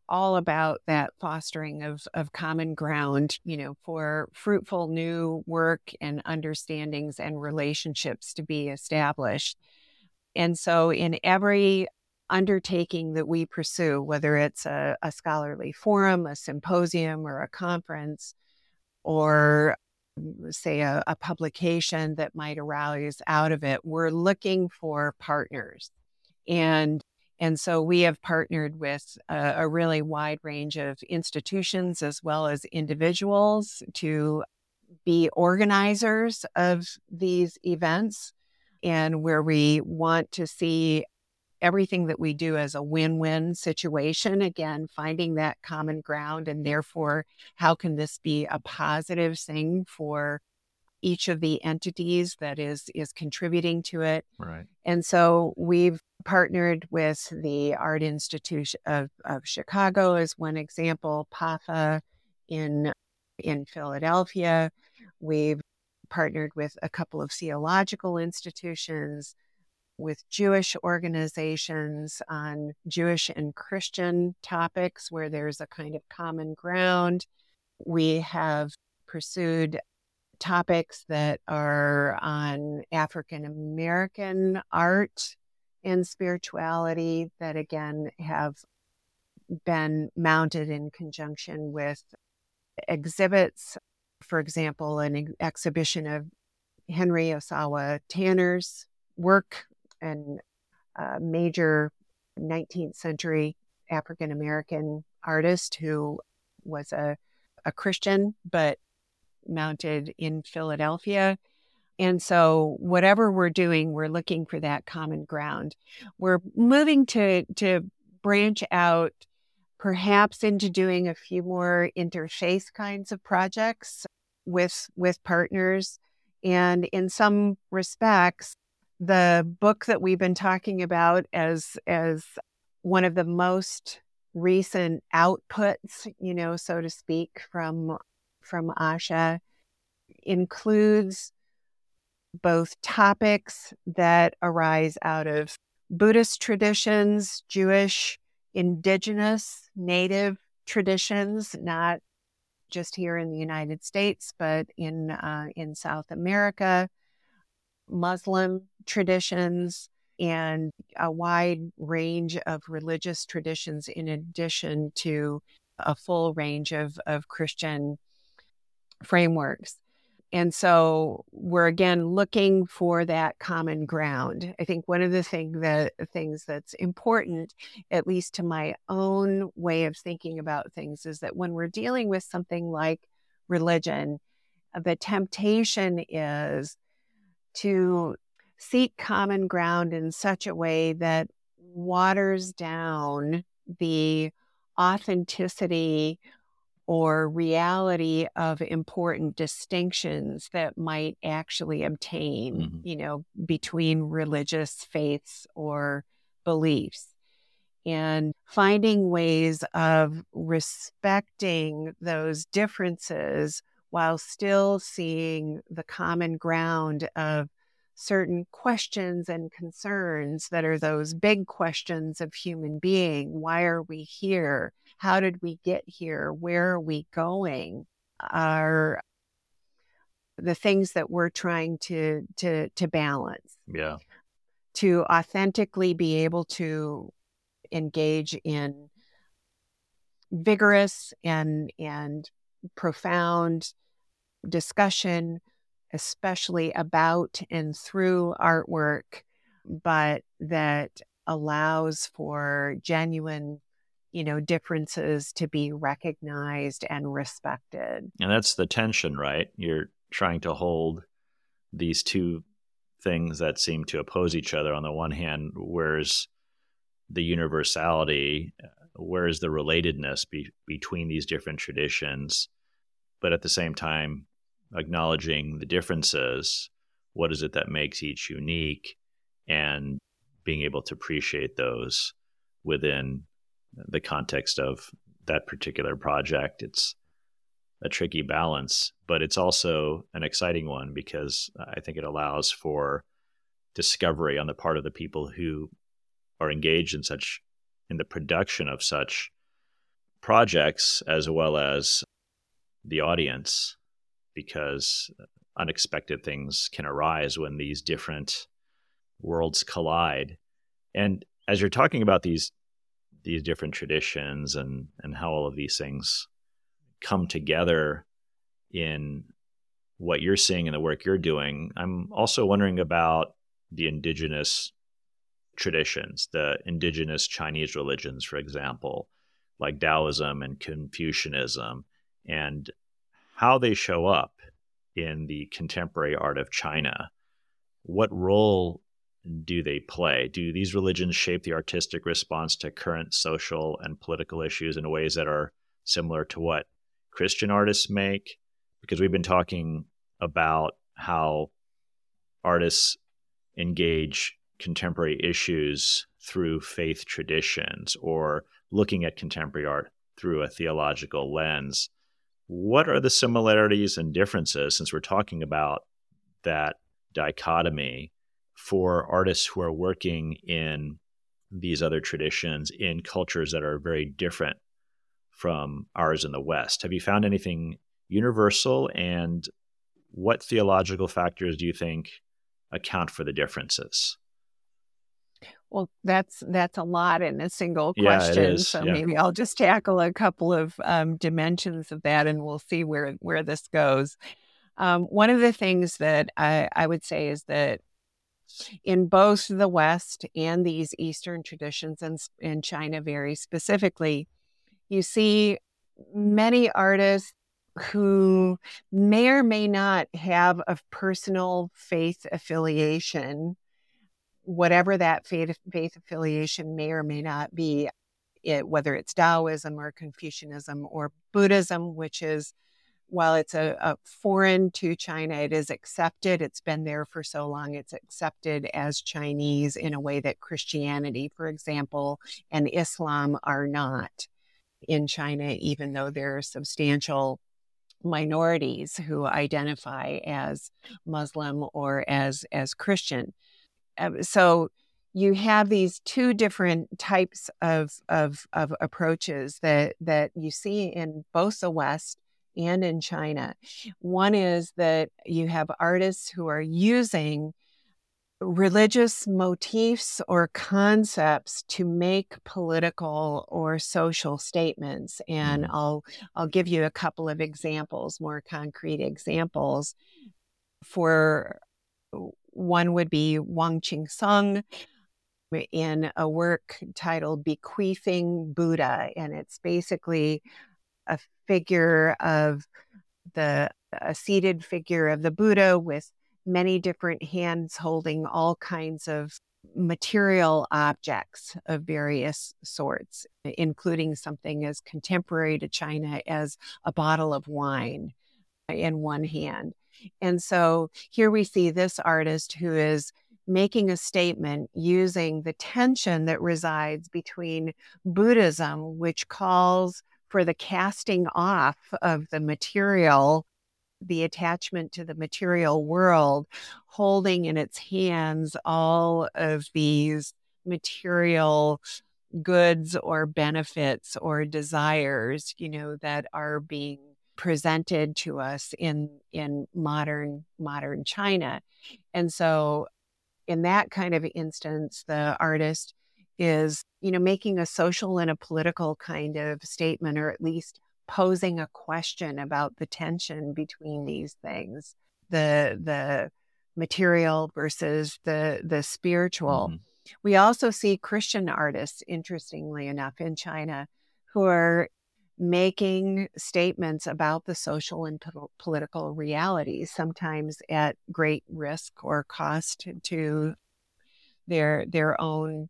all about that fostering of, of common ground, you know, for fruitful new work and understandings and relationships to be established. And so, in every undertaking that we pursue, whether it's a, a scholarly forum, a symposium, or a conference, or mm, say a, a publication that might arise out of it, we're looking for partners. And and so we have partnered with a, a, really wide range of institutions as well as individuals to be organizers of these events and where we want to see everything that we do as a win win situation. Again, finding that common ground, and therefore, how can this be a positive thing for each of the entities that is is contributing to it. Right. And so we've partnered with the art Institute of, of chicago as one example PAFA in in philadelphia. We've partnered with a couple of theological institutions with Jewish organizations on Jewish and Christian topics where there's a kind of common ground. We have pursued topics that are on African American art and spirituality that again have been mounted in conjunction with exhibits. For example, an exhibition of Henry Ossawa Tanner's work and a major 19th century African American artist who was a, a Christian, but mounted in Philadelphia. And so, whatever we're doing, we're looking for that common ground. We're moving to, to branch out perhaps into doing a few more interface kinds of projects with, with partners. And in some respects, the book that we've been talking about as as one of the most recent outputs, you know, so to speak, from from ASCHA includes both topics that arise out of Buddhist traditions, Jewish, indigenous, native traditions, not just here in the United States, but in uh, in South America, Muslim traditions, and a wide range of religious traditions, in addition to a full range of, of Christian frameworks. and so we're again looking for that common ground. I think one of the thing that things that's important, at least to my own way of thinking about things, is that when we're dealing with something like religion, the temptation is to seek common ground in such a way that waters down the authenticity or reality of important distinctions that might actually obtain, mm-hmm. you know, between religious faiths or beliefs. And finding ways of respecting those differences while still seeing the common ground of certain questions and concerns that are those big questions of human being. Why are we here? How did we get here? Where are we going? Are the things that we're trying to to to balance. Yeah. To authentically be able to engage in vigorous and and profound discussion especially about and through artwork, but that allows for genuine, you know, differences to be recognized and respected. And that's the tension, right? You're trying to hold these two things that seem to oppose each other on the one hand, where's the universality, uh, where is the relatedness be- between these different traditions? But at the same time, acknowledging the differences. What is it that makes each unique? And being able to appreciate those within the context of that particular project. It's a tricky balance, but it's also an exciting one because I think it allows for discovery on the part of the people who are engaged in such in the production of such projects as well as the audience because unexpected things can arise when these different worlds collide. And as you're talking about these these different traditions and and how all of these things come together in what you're seeing in the work you're doing, I'm also wondering about the indigenous traditions, the indigenous Chinese religions, for example, like Taoism and Confucianism, and how they show up in the contemporary art of China. What role do they play? Do these religions shape the artistic response to current social and political issues in ways that are similar to what Christian artists make? Because we've been talking about how artists engage contemporary issues through faith traditions or looking at contemporary art through a theological lens what are the similarities and differences since we're talking about that dichotomy for artists who are working in these other traditions in cultures that are very different from ours in the West? Have you found anything universal and what theological factors do you think account for the differences? Well, that's that's a lot in a single question. Yeah, so yeah. maybe I'll just tackle a couple of um, dimensions of that, and we'll see where where this goes. Um, one of the things that I, I would say is that in both the West and these Eastern traditions, and in China very specifically, you see many artists who may or may not have a personal faith affiliation whatever that faith, faith affiliation may or may not be, it, whether it's Taoism or Confucianism or Buddhism, which is, while it's a, a, foreign to China, it is accepted. It's been there for so long. It's accepted as Chinese in a way that Christianity, for example, and Islam are not in China, even though there are substantial minorities who identify as Muslim or as as Christian. Um, so you have these two different types of, of, of approaches that, that you see in both the West and in China. One is that you have artists who are using religious motifs or concepts to make political or social statements and mm. I'll I'll give you a couple of examples more concrete examples for one would be Wang Qingsong in a work titled Bequeathing Buddha and it's basically a figure of the a seated figure of the Buddha with many different hands holding all kinds of material objects of various sorts, including something as contemporary to China as a bottle of wine in one hand. And so here we see this artist who is making a statement using the tension that resides between Buddhism, which calls for the casting off of the material the attachment to the material world, holding in its hands all of these material goods or benefits or desires, you know, that are being presented to us in in modern modern China. And so in that kind of instance, the artist is, you know, making a social and a political kind of statement, or at least posing a question about the tension between these things the the material versus the the spiritual mm-hmm. we also see christian artists interestingly enough in china who are making statements about the social and po- political realities sometimes at great risk or cost to their their own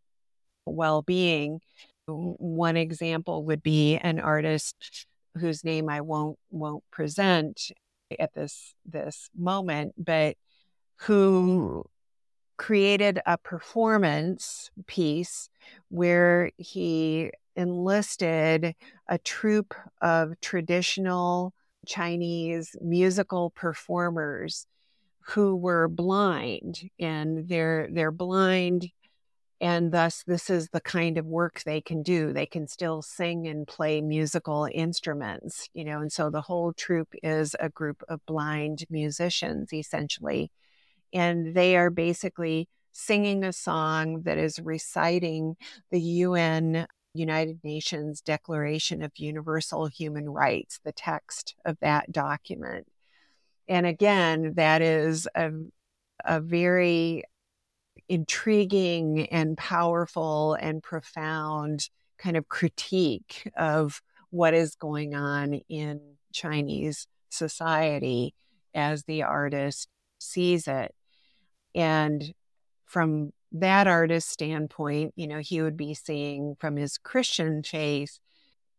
well-being one example would be an artist whose name I won't won't present at this this moment, but who created a performance piece where he enlisted a troupe of traditional Chinese musical performers who were blind and they're they're blind and thus this is the kind of work they can do. They can still sing and play musical instruments you know and so the whole troupe is a group of blind musicians essentially and they are basically singing a song that is reciting the UN United Nations Declaration of Universal Human Rights the text of that document. And again that is a a very intriguing and powerful and profound kind of critique of what is going on in Chinese society as the artist sees it. And from that artist's standpoint, you know, he would be seeing from his Christian faith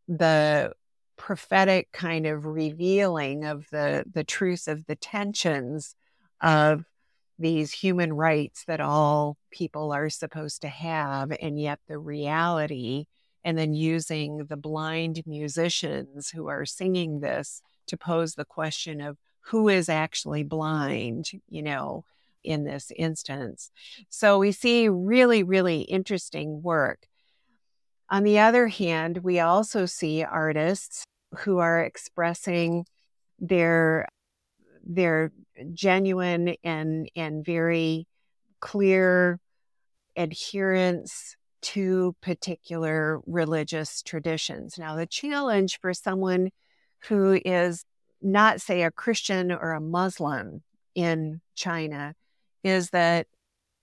the prophetic kind of revealing of the the truth of the tensions of these human rights that all people are supposed to have, and yet the reality, and then using the blind musicians who are singing this to pose the question of who is actually blind, you know, in this instance. So we see really, really interesting work. On the other hand, we also see artists who are expressing their their genuine and and very clear adherence to particular religious traditions. Now, the challenge for someone who is not, say, a Christian or a Muslim in China is that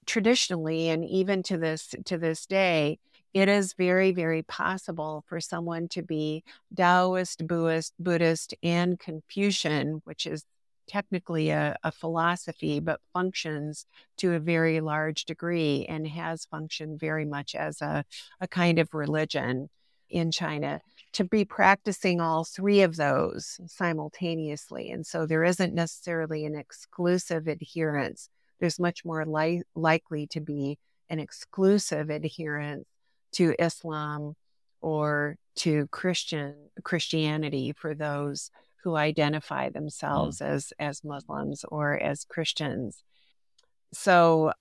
traditionally, and even to this to this day, it is very, very possible for someone to be Taoist, Buddhist, Buddhist, and Confucian, which is technically a, a, philosophy, but functions to a very large degree and has functioned very much as a, a kind of religion in China. To be practicing all three of those simultaneously. And so there isn't necessarily an exclusive adherence. There's much more li- likely to be an exclusive adherence to Islam or to Christian Christianity for those who identify themselves mm. as as Muslims or as Christians. So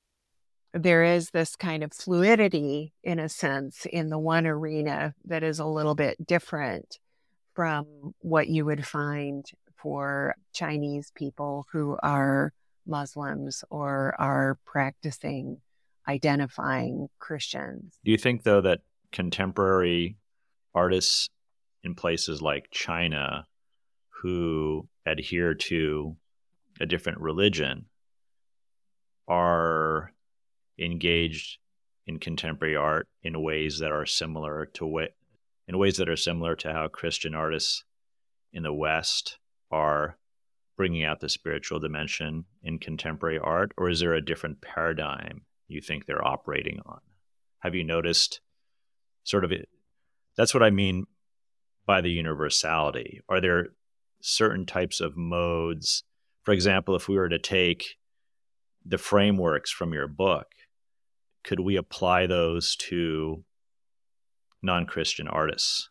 there is this kind of fluidity in a sense in the one arena that is a little bit different from what you would find for Chinese people who are Muslims or are practicing identifying Christians. Do you think, though, that contemporary artists in places like China who adhere to a different religion are engaged in contemporary art in ways that are similar to what in ways that are similar to how Christian artists in the West are bringing out the spiritual dimension in contemporary art, or is there a different paradigm you think they're operating on? Have you noticed sort of? That's what I mean by the universality. Are there certain types of modes? For example, if we were to take the frameworks from your book, could we apply those to non Christian artists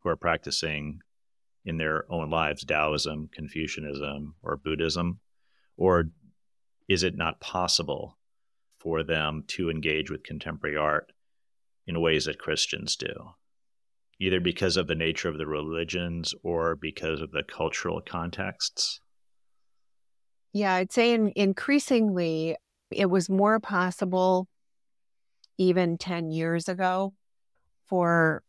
who are practicing in their own lives Taoism, Confucianism, or Buddhism? Or is it not possible for them to engage with contemporary art in ways that Christians do? Either because of the nature of the religions or because of the cultural contexts? Yeah, I'd say in, increasingly it was more possible even 10 years ago for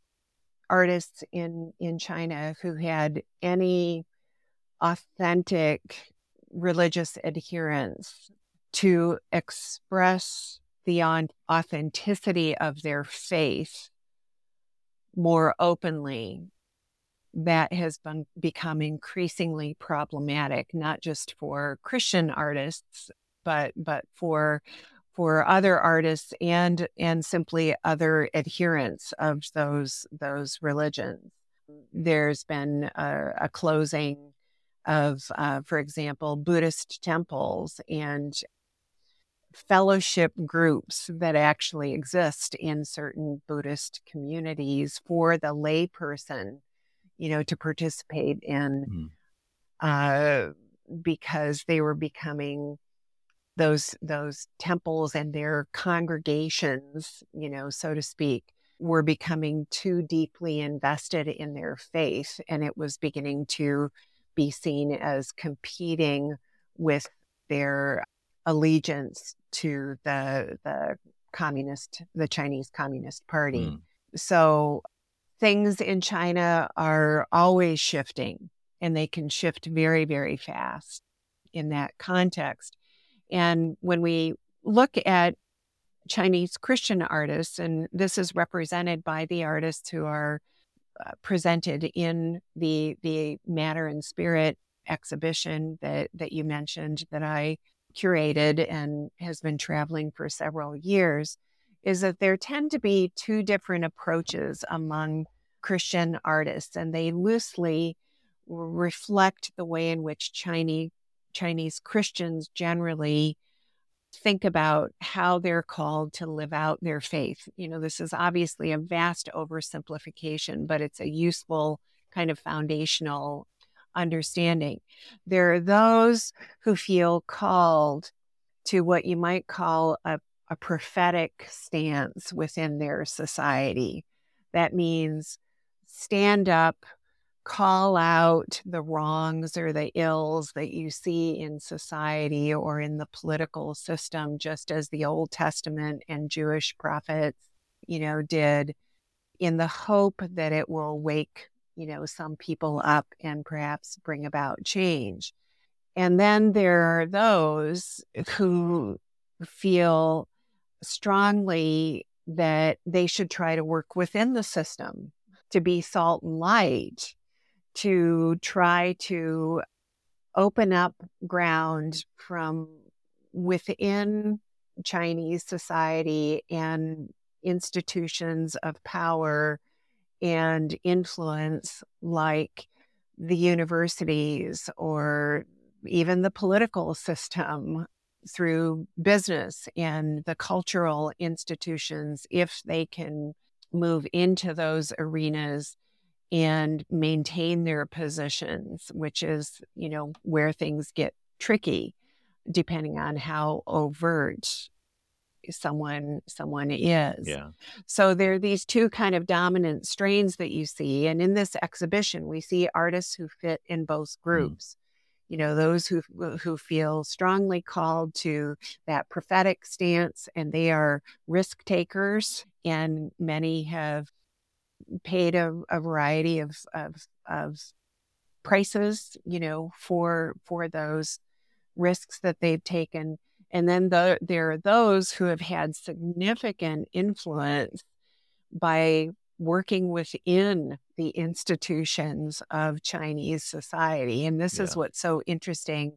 artists in in China who had any authentic religious adherence to express the authenticity of their faith more openly that has been become increasingly problematic not just for christian artists but but for for other artists and and simply other adherents of those those religions. There's been a, a closing of, uh, for example, Buddhist temples and fellowship groups that actually exist in certain Buddhist communities for the layperson, you know, to participate in, mm. uh, because they were becoming those those temples and their congregations, you know, so to speak, were becoming too deeply invested in their faith and it was beginning to be seen as competing with their allegiance to the the communist the Chinese Communist Party. Mm. So things in China are always shifting and they can shift very very fast in that context. And when we look at Chinese Christian artists, and this is represented by the artists who are uh, presented in the the Matter and Spirit exhibition that that you mentioned that I curated and has been traveling for several years, is that there tend to be two different approaches among Christian artists, and they loosely reflect the way in which Chinese Chinese Christians generally think about how they're called to live out their faith. You know, this is obviously a vast oversimplification, but it's a useful kind of foundational understanding. There are those who feel called to what you might call a, a prophetic stance within their society. That means stand up call out the wrongs or the ills that you see in society or in the political system, just as the Old Testament and Jewish prophets, you know, did, in the hope that it will wake, you know, some people up and perhaps bring about change. And then there are those who feel strongly that they should try to work within the system to be salt and light to try to open up ground from within Chinese society and institutions of power and influence like the universities or even the political system through business and the cultural institutions if they can move into those arenas and maintain their positions, which is, you know, where things get tricky depending on how overt someone someone is. Yeah. So there are these two kind of dominant strains that you see and in this exhibition we see artists who fit in both hmm. groups. Mm. you know those who who feel strongly called to that prophetic stance and they are risk takers and many have paid a, a variety of, of of prices you know for for those risks that they've taken and then the, there are those who have had significant influence by working within the institutions of Chinese society. And this yeah. is what's so interesting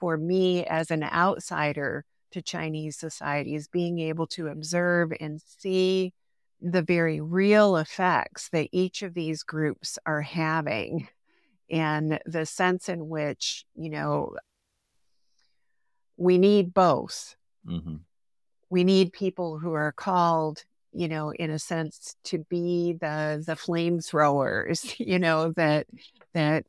for me as an outsider to Chinese society is being able to observe and see the very real effects that each of these groups are having and the sense in which, you know, we need both. Mm-hmm. We need people who are called you know, in a sense, to be the the flamethrowers, (laughs) you know, that that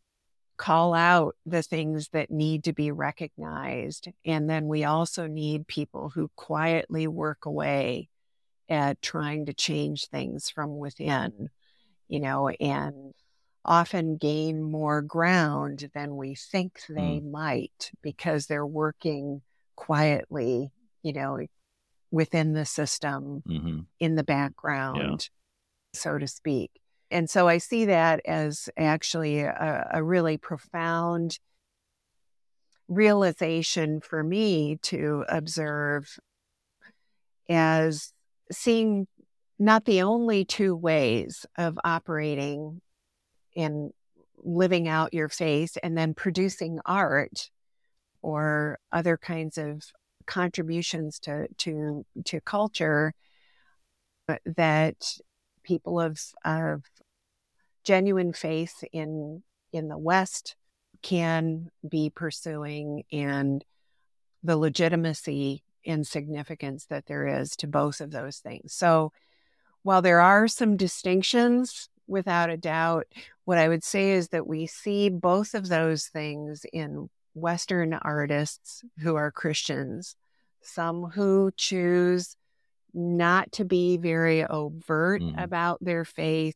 call out the things that need to be recognized. And then we also need people who quietly work away at trying to change things from within, you know, and often gain more ground than we think they mm. might because they're working quietly, you know, within the system mm-hmm. in the background, yeah. so to speak. And so I see that as actually a, a really profound realization for me to observe as seeing not the only two ways of operating and living out your faith and then producing art or other kinds of contributions to to to culture uh, that people of of genuine faith in in the West can be pursuing and the legitimacy and significance that there is to both of those things. So while there are some distinctions without a doubt, what I would say is that we see both of those things in Western artists who are Christians, some who choose not to be very overt mm. about their faith,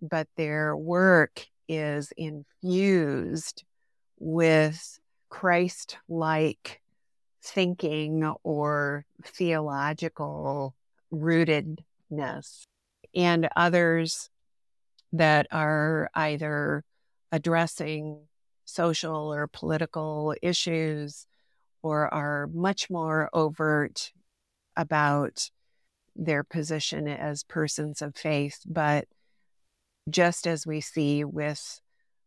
but their work is infused with Christ like thinking or theological rootedness, and others that are either addressing social or political issues or are much more overt about their position as persons of faith. But just as we see with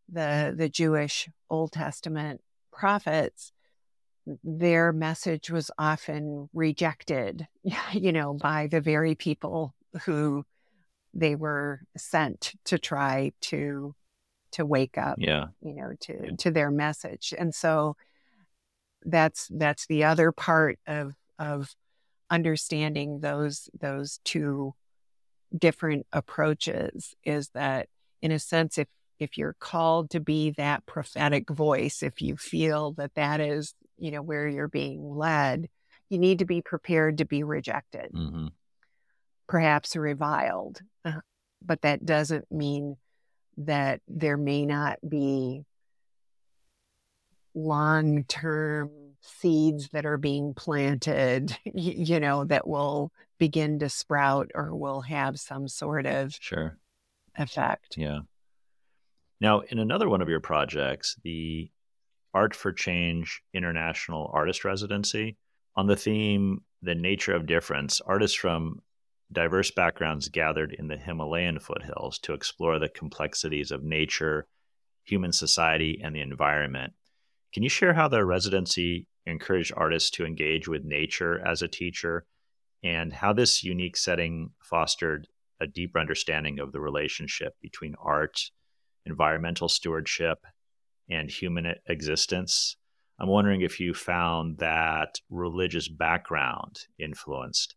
the, the Jewish Old Testament prophets, their message was often rejected, (laughs) you know, by the very people who they were sent to try to to wake up yeah. you know to to their message. And so that's that's the other part of of understanding those those two different approaches is that in a sense if if you're called to be that prophetic voice if you feel that that is you know where you're being led you need to be prepared to be rejected. Mm-hmm. Perhaps reviled uh, but that doesn't mean that there may not be long term seeds that are being planted, (laughs) you know, that will begin to sprout or will have some sort of sure effect. Yeah. Now, in another one of your projects, the Art for Change International Artist Residency, on the theme The Nature of Difference, artists from diverse backgrounds gathered in the Himalayan foothills to explore the complexities of nature, human society, and the environment. Can you share how the residency encouraged artists to engage with nature as a teacher and how this unique setting fostered a deeper understanding of the relationship between art, environmental stewardship, and human existence? I'm wondering if you found that religious background influenced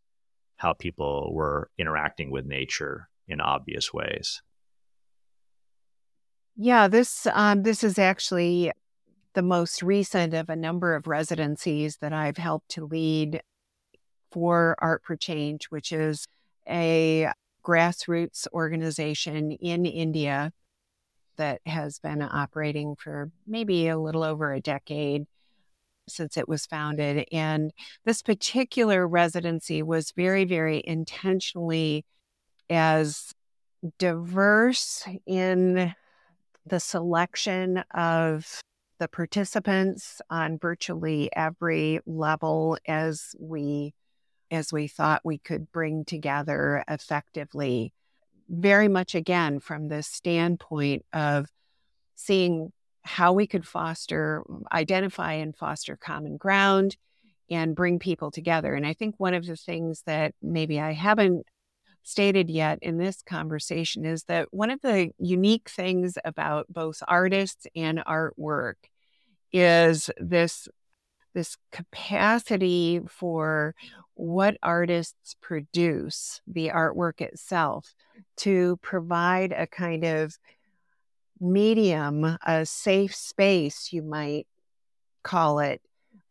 how people were interacting with nature in obvious ways. Yeah, this um, this is actually the most recent of a number of residencies that I've helped to lead for Art for Change, which is a grassroots organization in India that has been operating for maybe a little over a decade since it was founded. And this particular residency was very, very intentionally as diverse in the selection of the participants on virtually every level as we as we thought we could bring together effectively very much again from the standpoint of seeing how we could foster mm, identify and foster common ground and bring people together. And i think one of the things that maybe i haven't stated yet in this conversation is that one of the unique things about both artists and artwork is this this capacity for what artists produce the artwork itself to provide a kind of medium a safe space you might call it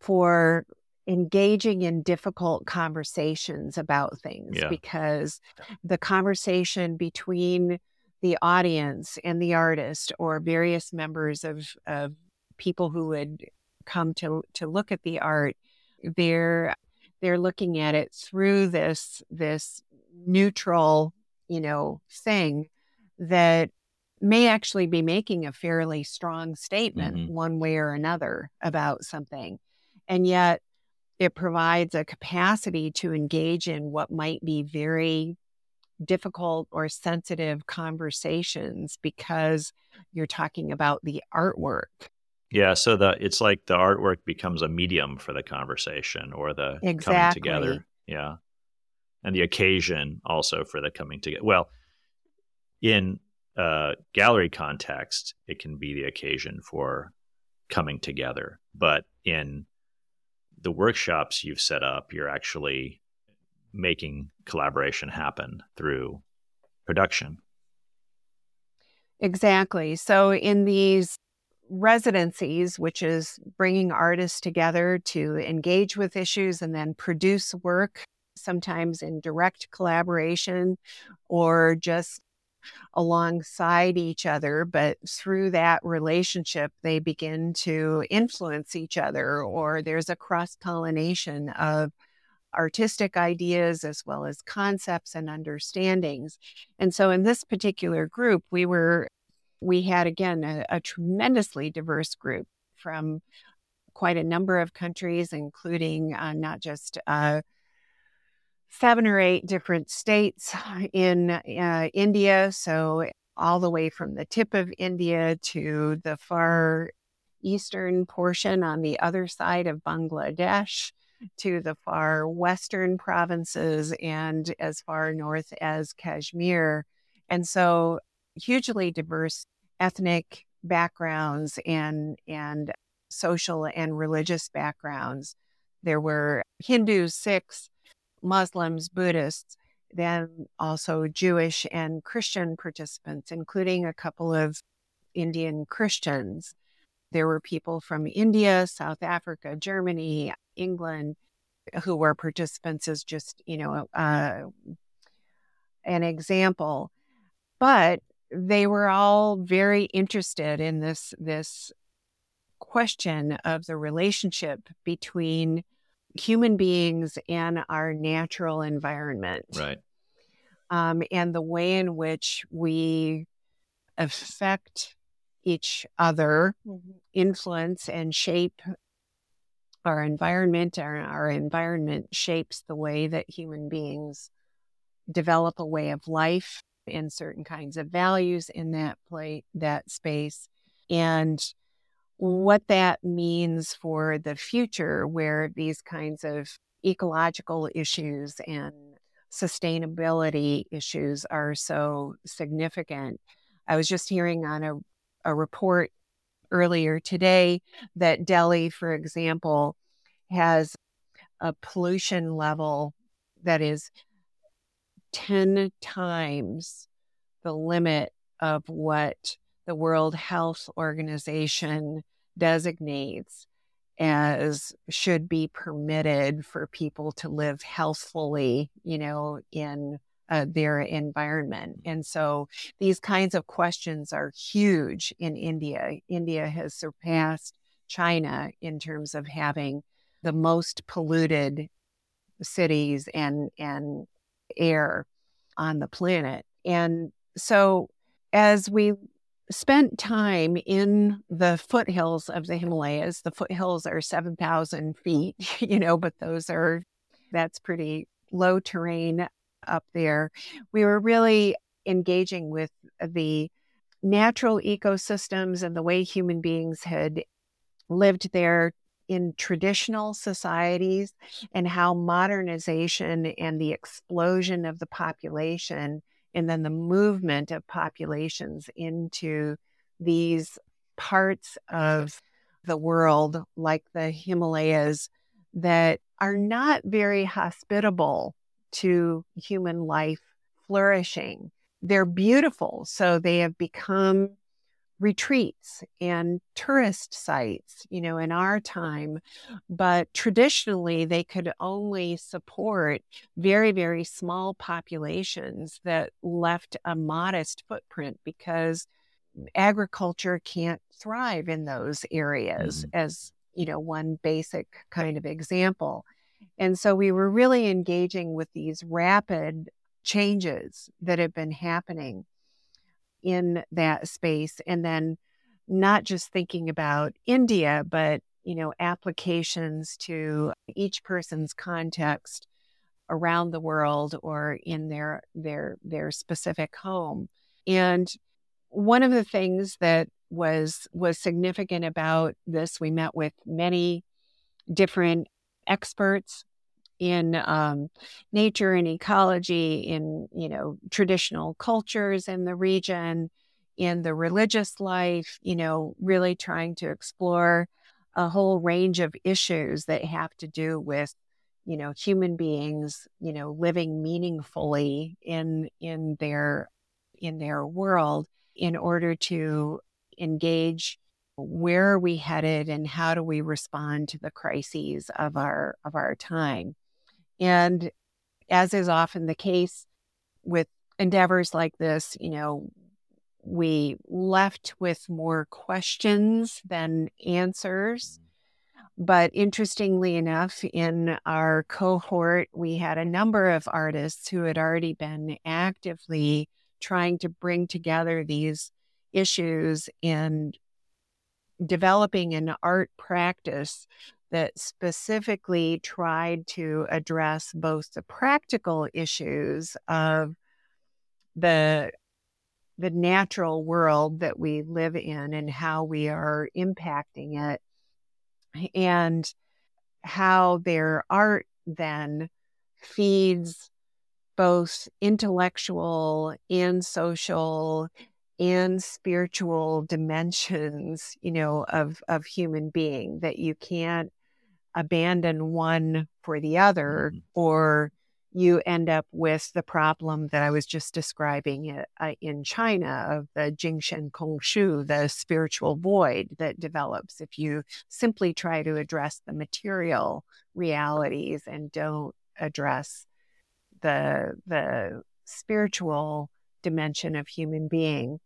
for engaging in difficult conversations about things yeah. because the conversation between the audience and the artist or various members of, of people who would come to to look at the art they're they're looking at it through this this neutral you know thing that may actually be making a fairly strong statement mm-hmm. one way or another about something and yet it provides a capacity to engage in what might be very difficult or sensitive conversations because you're talking about the artwork. Yeah, so the it's like the artwork becomes a medium for the conversation or the exactly. coming together. Yeah. And the occasion also for the coming together. Well, in a gallery context, it can be the occasion for coming together. But in the workshops you've set up, you're actually making collaboration happen through production. Exactly. So, in these residencies, which is bringing artists together to engage with issues and then produce work, sometimes in direct collaboration or just alongside each other, but through that relationship, they begin to influence each other, or there's a cross pollination of artistic ideas as well as concepts and understandings. And so in this particular group, we were, we had again a, a tremendously diverse group from quite a number of countries, including uh, not just uh, seven or eight different states (sighs) in uh, India. So, all the way from the tip of India to the far eastern portion on the other side of Bangladesh to the far western provinces and as far north as Kashmir. And so, hugely diverse ethnic backgrounds and, and social and religious backgrounds. There were Hindus, Sikhs, Muslims, Buddhists, then also Jewish and Christian participants, including a couple of Indian Christians. There were people from India, South Africa, Germany, England, who were participants as just, you know, uh, an example. But they were all very interested in this this question of the relationship between human beings and our natural environment. Right. Um, and the way in which we affect each other, mm-hmm. influence and shape our environment. Our, our environment shapes the way that human beings develop a way of life and certain kinds of values in that play that space. And what that means for the future, where these kinds of ecological issues and sustainability issues are so significant. I was just hearing on a, a report earlier today that Delhi, for example, has a pollution level that is 10 times the limit of what the World Health Organization designates as should be permitted for people to live healthfully, you know, in uh, their environment. And so these kinds of questions are huge in India. India has surpassed China in terms of having the most polluted cities and and air on the planet. And so as we spent time in the foothills of the Himalayas, the foothills are 7,000 feet, (laughs) you know, but those are, that's pretty low terrain up there. We were really engaging with the natural ecosystems and the way human beings had lived there in traditional societies and how modernization and the explosion of the population and then the movement of populations into these parts of the world, like the Himalayas, that are not very hospitable to human life flourishing. They're beautiful, so they have become retreats and tourist sites, you know, in our time. But traditionally, they could only support very, very small populations that left a modest footprint because agriculture can't thrive in those areas, mm-hmm. as, you know, one basic kind of example. And so we were really engaging with these rapid changes that have been happening in that space and then not just thinking about India, but you know, applications to each person's context around the world or in their their their specific home. And one of the things that was was significant about this, we met with many different experts in um, nature and ecology, in you know traditional cultures in the region, in the religious life. You know, really trying to explore a whole range of issues that have to do with you know human beings you know living meaningfully in in their in their world in order to engage where are we headed and how do we respond to the crises of our of our time and as is often the case with endeavors like this, you know, we left with more questions than answers. Mm-hmm. But interestingly enough, in our cohort, we had a number of artists who had already been actively trying to bring together these issues and developing an art practice that specifically tried to address both the practical issues of the the natural world that we live in and how we are impacting it and how their art then feeds both intellectual and social and spiritual dimensions you know of of human being that you can't abandon one for the other, mm-hmm. or you end up with the problem that I was just describing uh, in China of the Jingshen Kongxu, the spiritual void that develops if you simply try to address the material realities and don't address the the spiritual dimension of human being.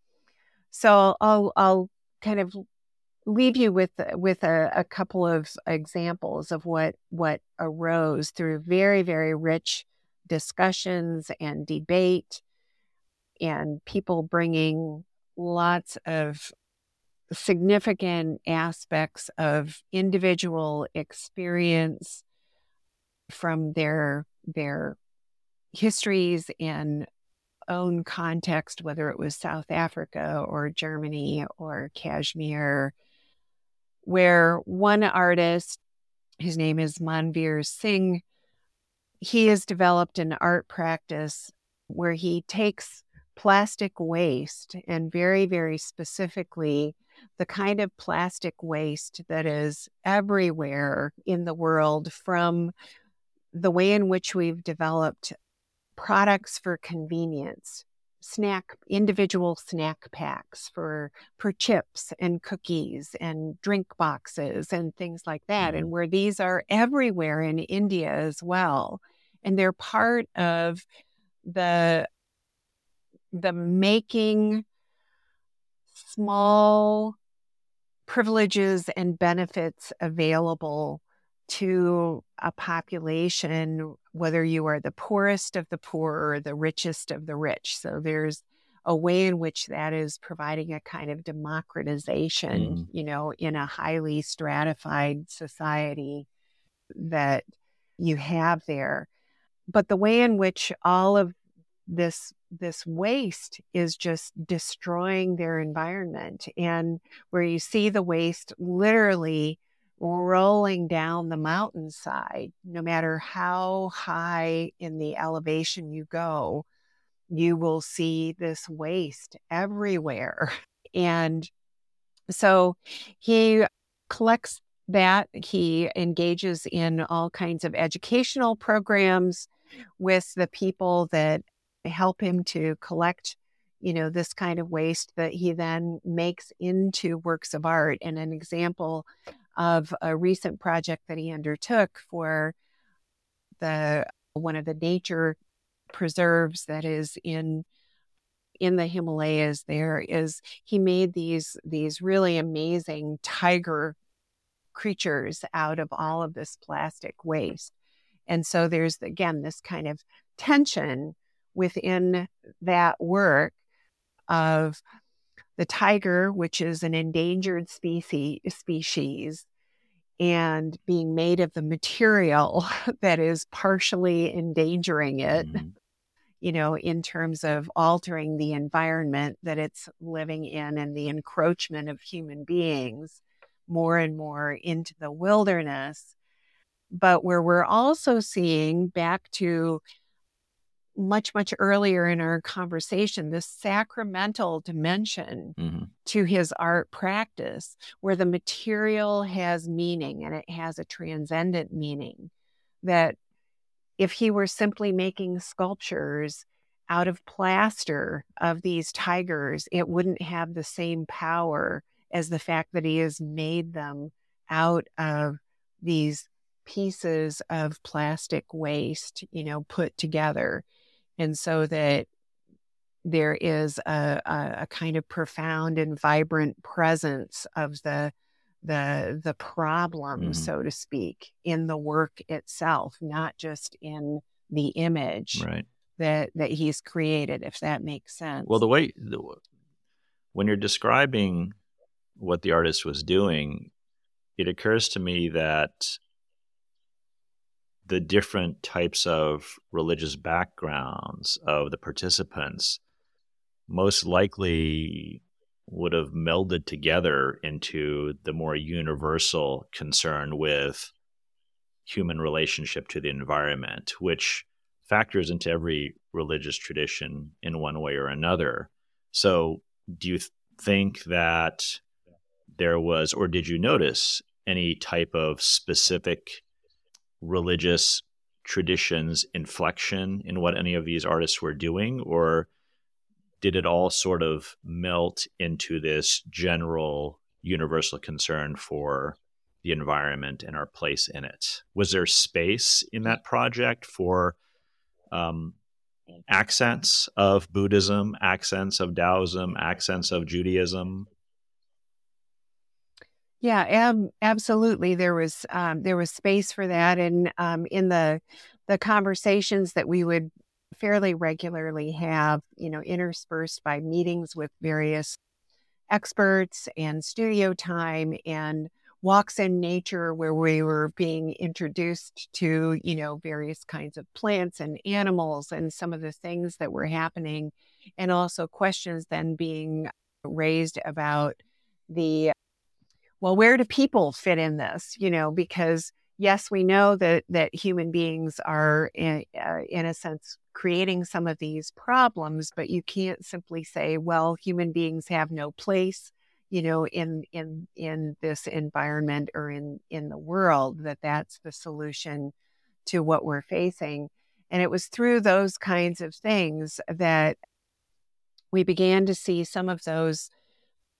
So I'll I'll kind of leave you with uh, with a, a, couple of examples of what what arose through very very rich discussions and debate and people bringing lots of significant aspects of individual experience from their their histories and own context whether it was South Africa or Germany or Kashmir where one artist, his name is Manveer Singh, he has developed an art practice where he takes plastic waste and very, very specifically the kind of plastic waste that is everywhere in the world from the way in which we've developed products for convenience snack individual snack packs for for chips and cookies and drink boxes and things like that and mm-hmm. where these are everywhere in India as well and they're part of the the making small privileges and benefits available to a population, whether you are the poorest of the poor or the richest of the rich. So there's a way in which that is providing a kind of democratization, mm. you know, in a highly stratified society that you have there. But the way in which all of this this waste is just destroying their environment and where you see the waste literally rolling down the mountainside no matter how high in the elevation you go you will see this waste everywhere. (laughs) And so he collects that he engages in all kinds of educational programs with the people that help him to collect you know this kind of waste that he then makes into works of art. And an example of a recent project that he undertook for the one of the nature preserves that is in in the Himalayas there is he made these these really amazing tiger creatures out of all of this plastic waste. And so there's again this kind of tension within that work of the tiger, which is an endangered species, species and being made of the material (laughs) that is partially endangering it, mm-hmm. you know, in terms of altering the environment that it's living in and the encroachment of human beings more and more into the wilderness. But where we're also seeing back to much, much earlier in our conversation, this sacramental dimension mm-hmm. to his art practice, where the material has meaning and it has a transcendent meaning. That if he were simply making sculptures out of plaster of these tigers, it wouldn't have the same power as the fact that he has made them out of these pieces of plastic waste, you know, put together and so that there is a, a, a, kind of profound and vibrant presence of the the the problem, mm-hmm. so to speak, in the work itself, not just in the image right. that that he's created. If that makes sense. Well, the way the, when you're describing what the artist was doing, it occurs to me that the different types of religious backgrounds of the participants most likely would have melded together into the more universal concern with human relationship to the environment, which factors into every religious tradition in one way or another. So, do you think that there was, or did you notice any type of specific religious traditions inflection in what any of these artists were doing? Or did it all sort of melt into this general universal concern for the environment and our place in it? Was there space in that project for um, accents of buddhism accents of taoism accents of judaism yeah, ab- absolutely. There was um, there was space for that, and um, in the the conversations that we would fairly regularly have, you know, interspersed by meetings with various experts and studio time and walks in nature where we were being introduced to, you know, various kinds of plants and animals and some of the things that were happening, and also questions then being raised about the well, where do people fit in this? You know, because yes, we know that that human beings are in, uh, in a sense creating some of these problems, but you can't simply say, well, human beings have no place, you know, in in in this environment or in in the world. That that's the solution to what we're facing. And it was through those kinds of things that we began to see some of those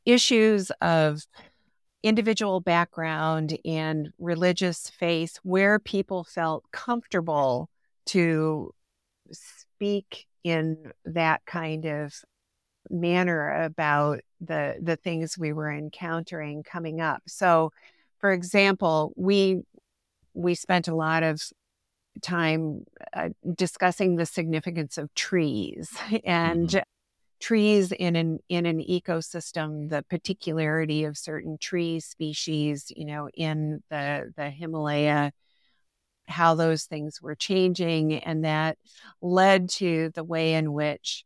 issues of individual background and religious faith where people felt comfortable to speak in that kind of manner about the the things we were encountering coming up. So, for example, we we spent a lot of time uh, discussing the significance of trees (laughs) and mm-hmm. Trees in an in an ecosystem, the particularity of certain tree species, you know, in the the Himalaya how those things were changing and that led to the way in which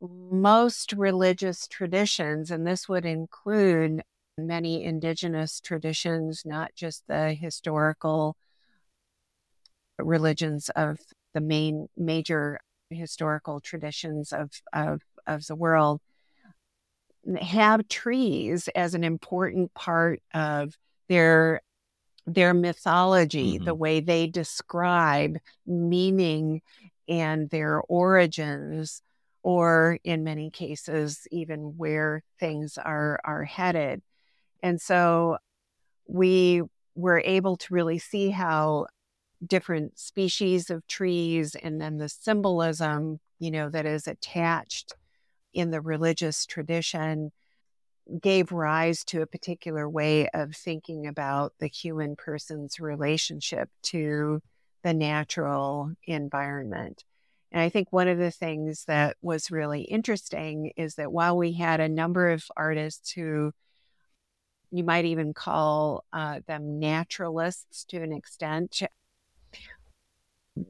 most religious traditions, and this would include many indigenous traditions, not just the historical religions of the main major historical traditions of, of, of the world, have trees as an important part of their their mythology, mm-hmm. the way they describe meaning and their origins or in many cases, even where things are, are headed. And so we were able to really see how different species of trees and then the symbolism, you know, that is attached in the religious tradition gave rise to a particular way of thinking about the human person's relationship to the natural environment. And I think one of the things that was really interesting is that while we had a number of artists who you might even call uh, them naturalists to an extent,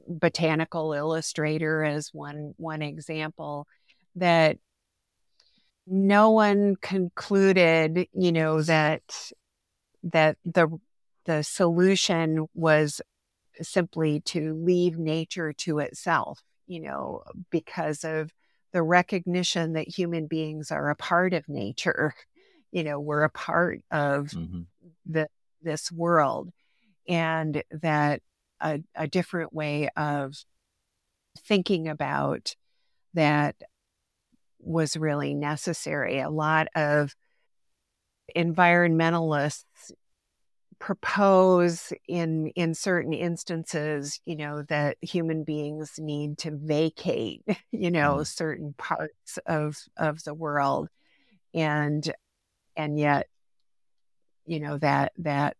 botanical illustrator as one one example, that no one concluded, you know, that that the the solution was simply to leave nature to itself you know, because of the recognition that human beings are a part of nature. (laughs) You know, we're a part of mm-hmm. the this world, and that a, a different way of thinking about that was really necessary. A lot of environmentalists propose in in certain instances you know that human beings need to vacate (laughs) you know mm. certain parts of of the world and and yet you know that that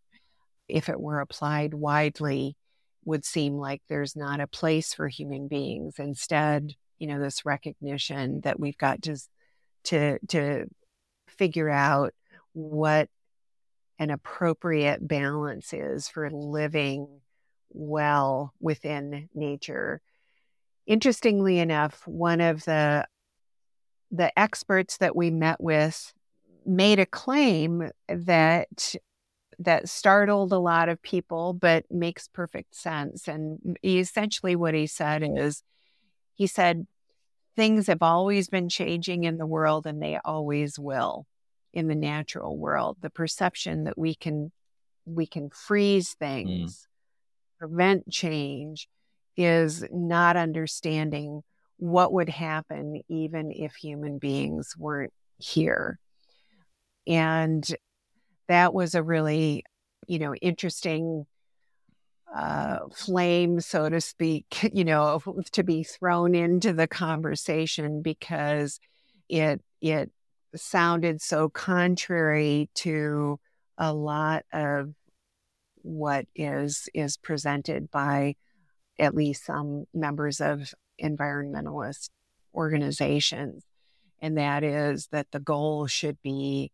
if it were applied widely would seem like there's not a place for human beings instead you know this recognition that we've got to to to figure out what an appropriate balance is for living well within nature. Interestingly enough, one of the the experts that we met with made a claim that that startled a lot of people but makes perfect sense and mm, essentially what he said is he said things have always been changing in the world and they always will in the natural world the perception that we can we can freeze mm. things mm. prevent change is not understanding what would happen even if human beings weren't here and that was a really you know interesting uh, flame, so to speak, (laughs) you know, (laughs) to be thrown into the conversation because it it sounded so contrary to a lot of what is is presented by at least some members of environmentalist organizations and that is that the goal should be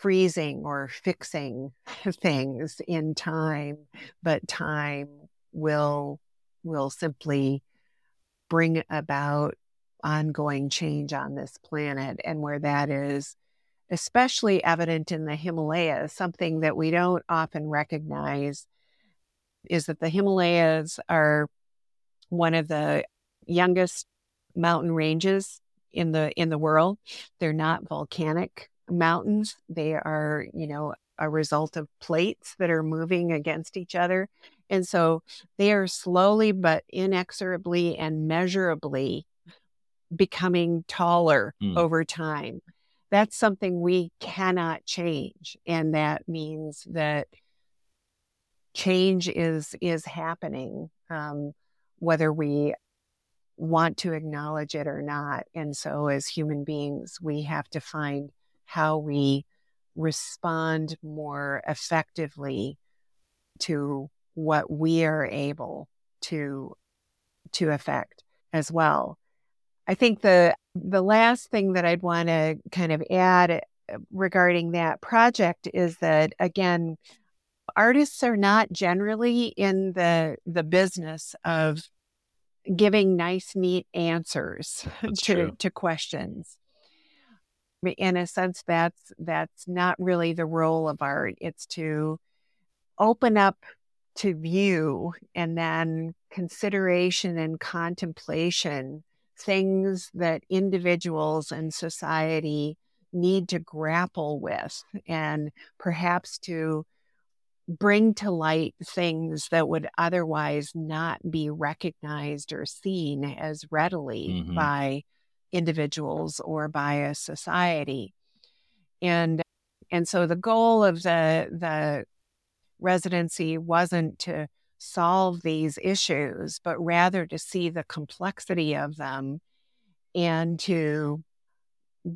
freezing or fixing (laughs) things in time but time will will simply bring about ongoing change on this planet and where that is especially evident in the Himalayas, something that we don't often recognize is that the Himalayas are one of the youngest mountain ranges in the in the world. They're not volcanic mountains. They are, you know, a result of plates that are moving against each other. And so they are slowly but inexorably and measurably becoming taller mm. over time. That's something we cannot change. And that means that change is is happening, um, whether we want to acknowledge it or not. And so, as human beings, we have to find how we respond more effectively to what we are able to to affect as well. I think the the last thing that I'd want to kind of add regarding that project is that again artists are not generally in the the business of giving nice neat answers (laughs) to to questions in a sense that's that's not really the role of art it's to open up to view and then consideration and contemplation things that individuals and society need to grapple with and perhaps to bring to light things that would otherwise not be recognized or seen as readily mm-hmm. by individuals or by a society. And and so the goal of the the residency wasn't to solve these issues but rather to see the complexity of them and to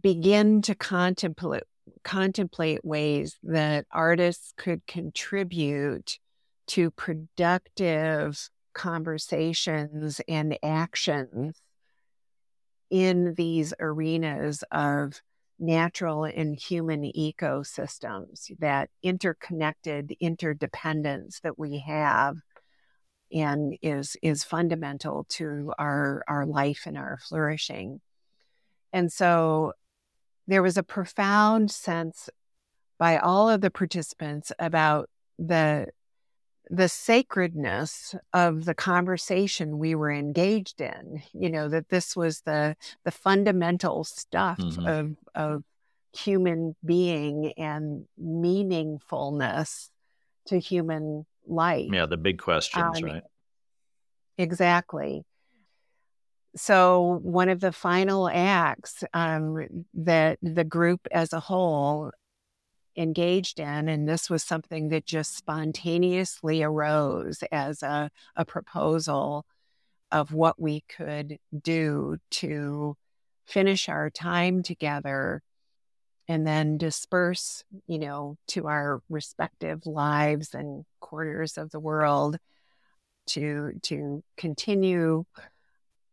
begin to contemplate contemplate ways that artists could contribute to productive conversations and actions in these arenas of natural and human ecosystems, that interconnected interdependence that we have and is is fundamental to our our life and our flourishing. And so there was a profound sense by all of the participants about the the sacredness of the conversation we were engaged in you know that this was the the fundamental stuff mm-hmm. of of human being and meaningfulness to human life. Yeah the big questions um, right? exactly. So one of the final acts um, that the group as a whole engaged in, and this was something that just spontaneously arose as a, a proposal of what we could do to finish our time together and then disperse, you know, to our respective lives and quarters of the world to to continue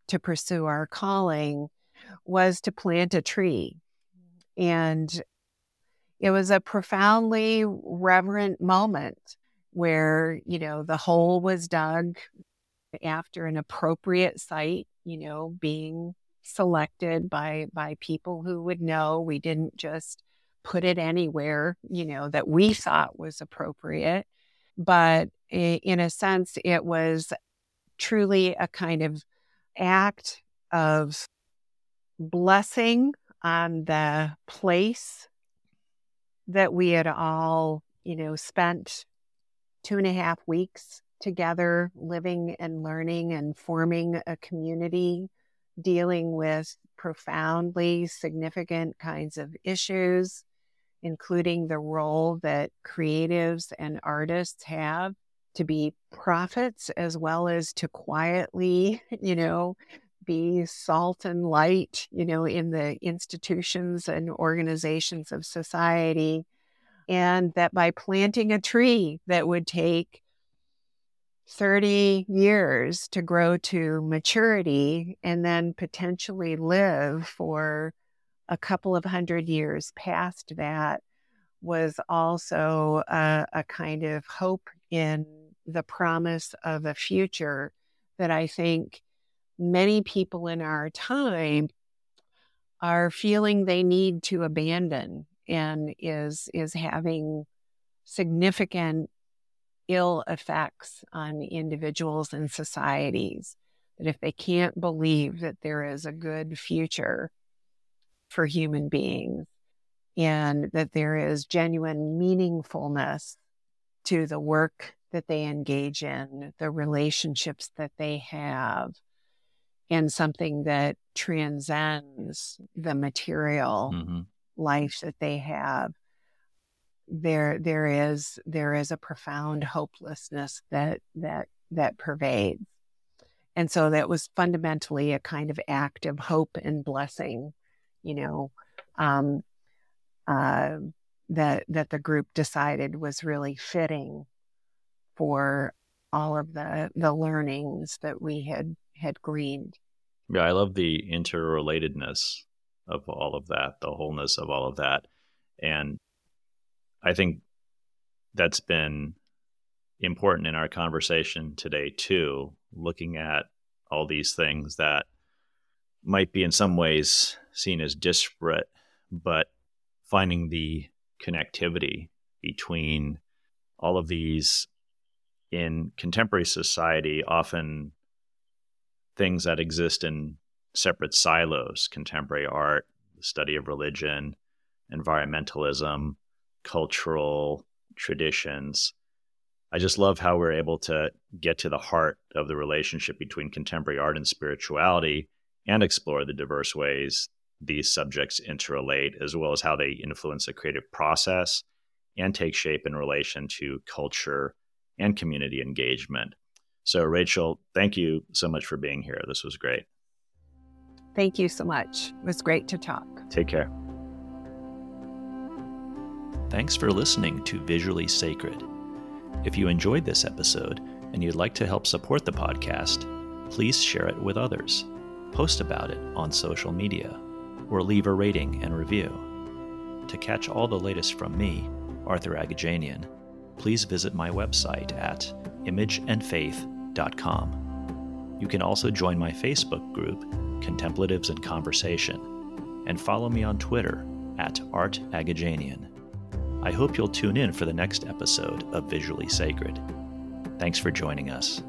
to pursue our calling was to plant a tree. And it was a profoundly reverent moment where, you know, the hole was dug after an appropriate site, you know, being selected by by people who would know we didn't just put it anywhere, you know, that we thought was appropriate. But in a sense, it was truly a kind of act of blessing on the place that we had all, you know, spent two and a half weeks together living and learning and forming a community dealing with profoundly significant kinds of issues, including the role that creatives and artists have to be prophets as well as to quietly, (laughs) you know, be salt and light, you know, in the institutions and organizations of society. And that by planting a tree that would take 30 years to grow to maturity and then potentially live for a couple of hundred years past that was also a, a kind of hope in the promise of a future that I think many people in our time are feeling they need to abandon and is is having significant ill effects on individuals and societies that if they can't believe that there is a good future for human beings and that there is genuine meaningfulness to the work that they engage in, the relationships that they have, and something that transcends the material mm-hmm. life that they have. There, there is there is a profound hopelessness that that that pervades, And so that was fundamentally a kind of act of hope and blessing, you know, um, uh, that that the group decided was really fitting for all of the the learnings that we had had gleaned. Yeah, I love the interrelatedness of all of that, the wholeness of all of that. And I think that's been important in our conversation today, too, looking at all these things that might be in some ways seen as disparate, but finding the connectivity between all of these in contemporary society, often things that exist in separate silos contemporary art, the study of religion, environmentalism, cultural traditions. I just love how we're able to get to the heart of the relationship between contemporary art and spirituality and explore the diverse ways these subjects interrelate, as well as how they influence the creative process and take shape in relation to culture and community engagement. So, Rachel, thank you so much for being here. This was great. Thank you so much. It was great to talk. Take care. Thanks for listening to Visually Sacred. If you enjoyed this episode and you'd like to help support the podcast, please share it with others, post about it on social media, or leave a rating and review. To catch all the latest from me, Arthur Agajanian, please visit my website at imageandfaith.com. You can also join my Facebook group, Contemplatives and Conversation, and follow me on Twitter at Art Agajanian. I hope you'll tune in for the next episode of Visually Sacred. Thanks for joining us.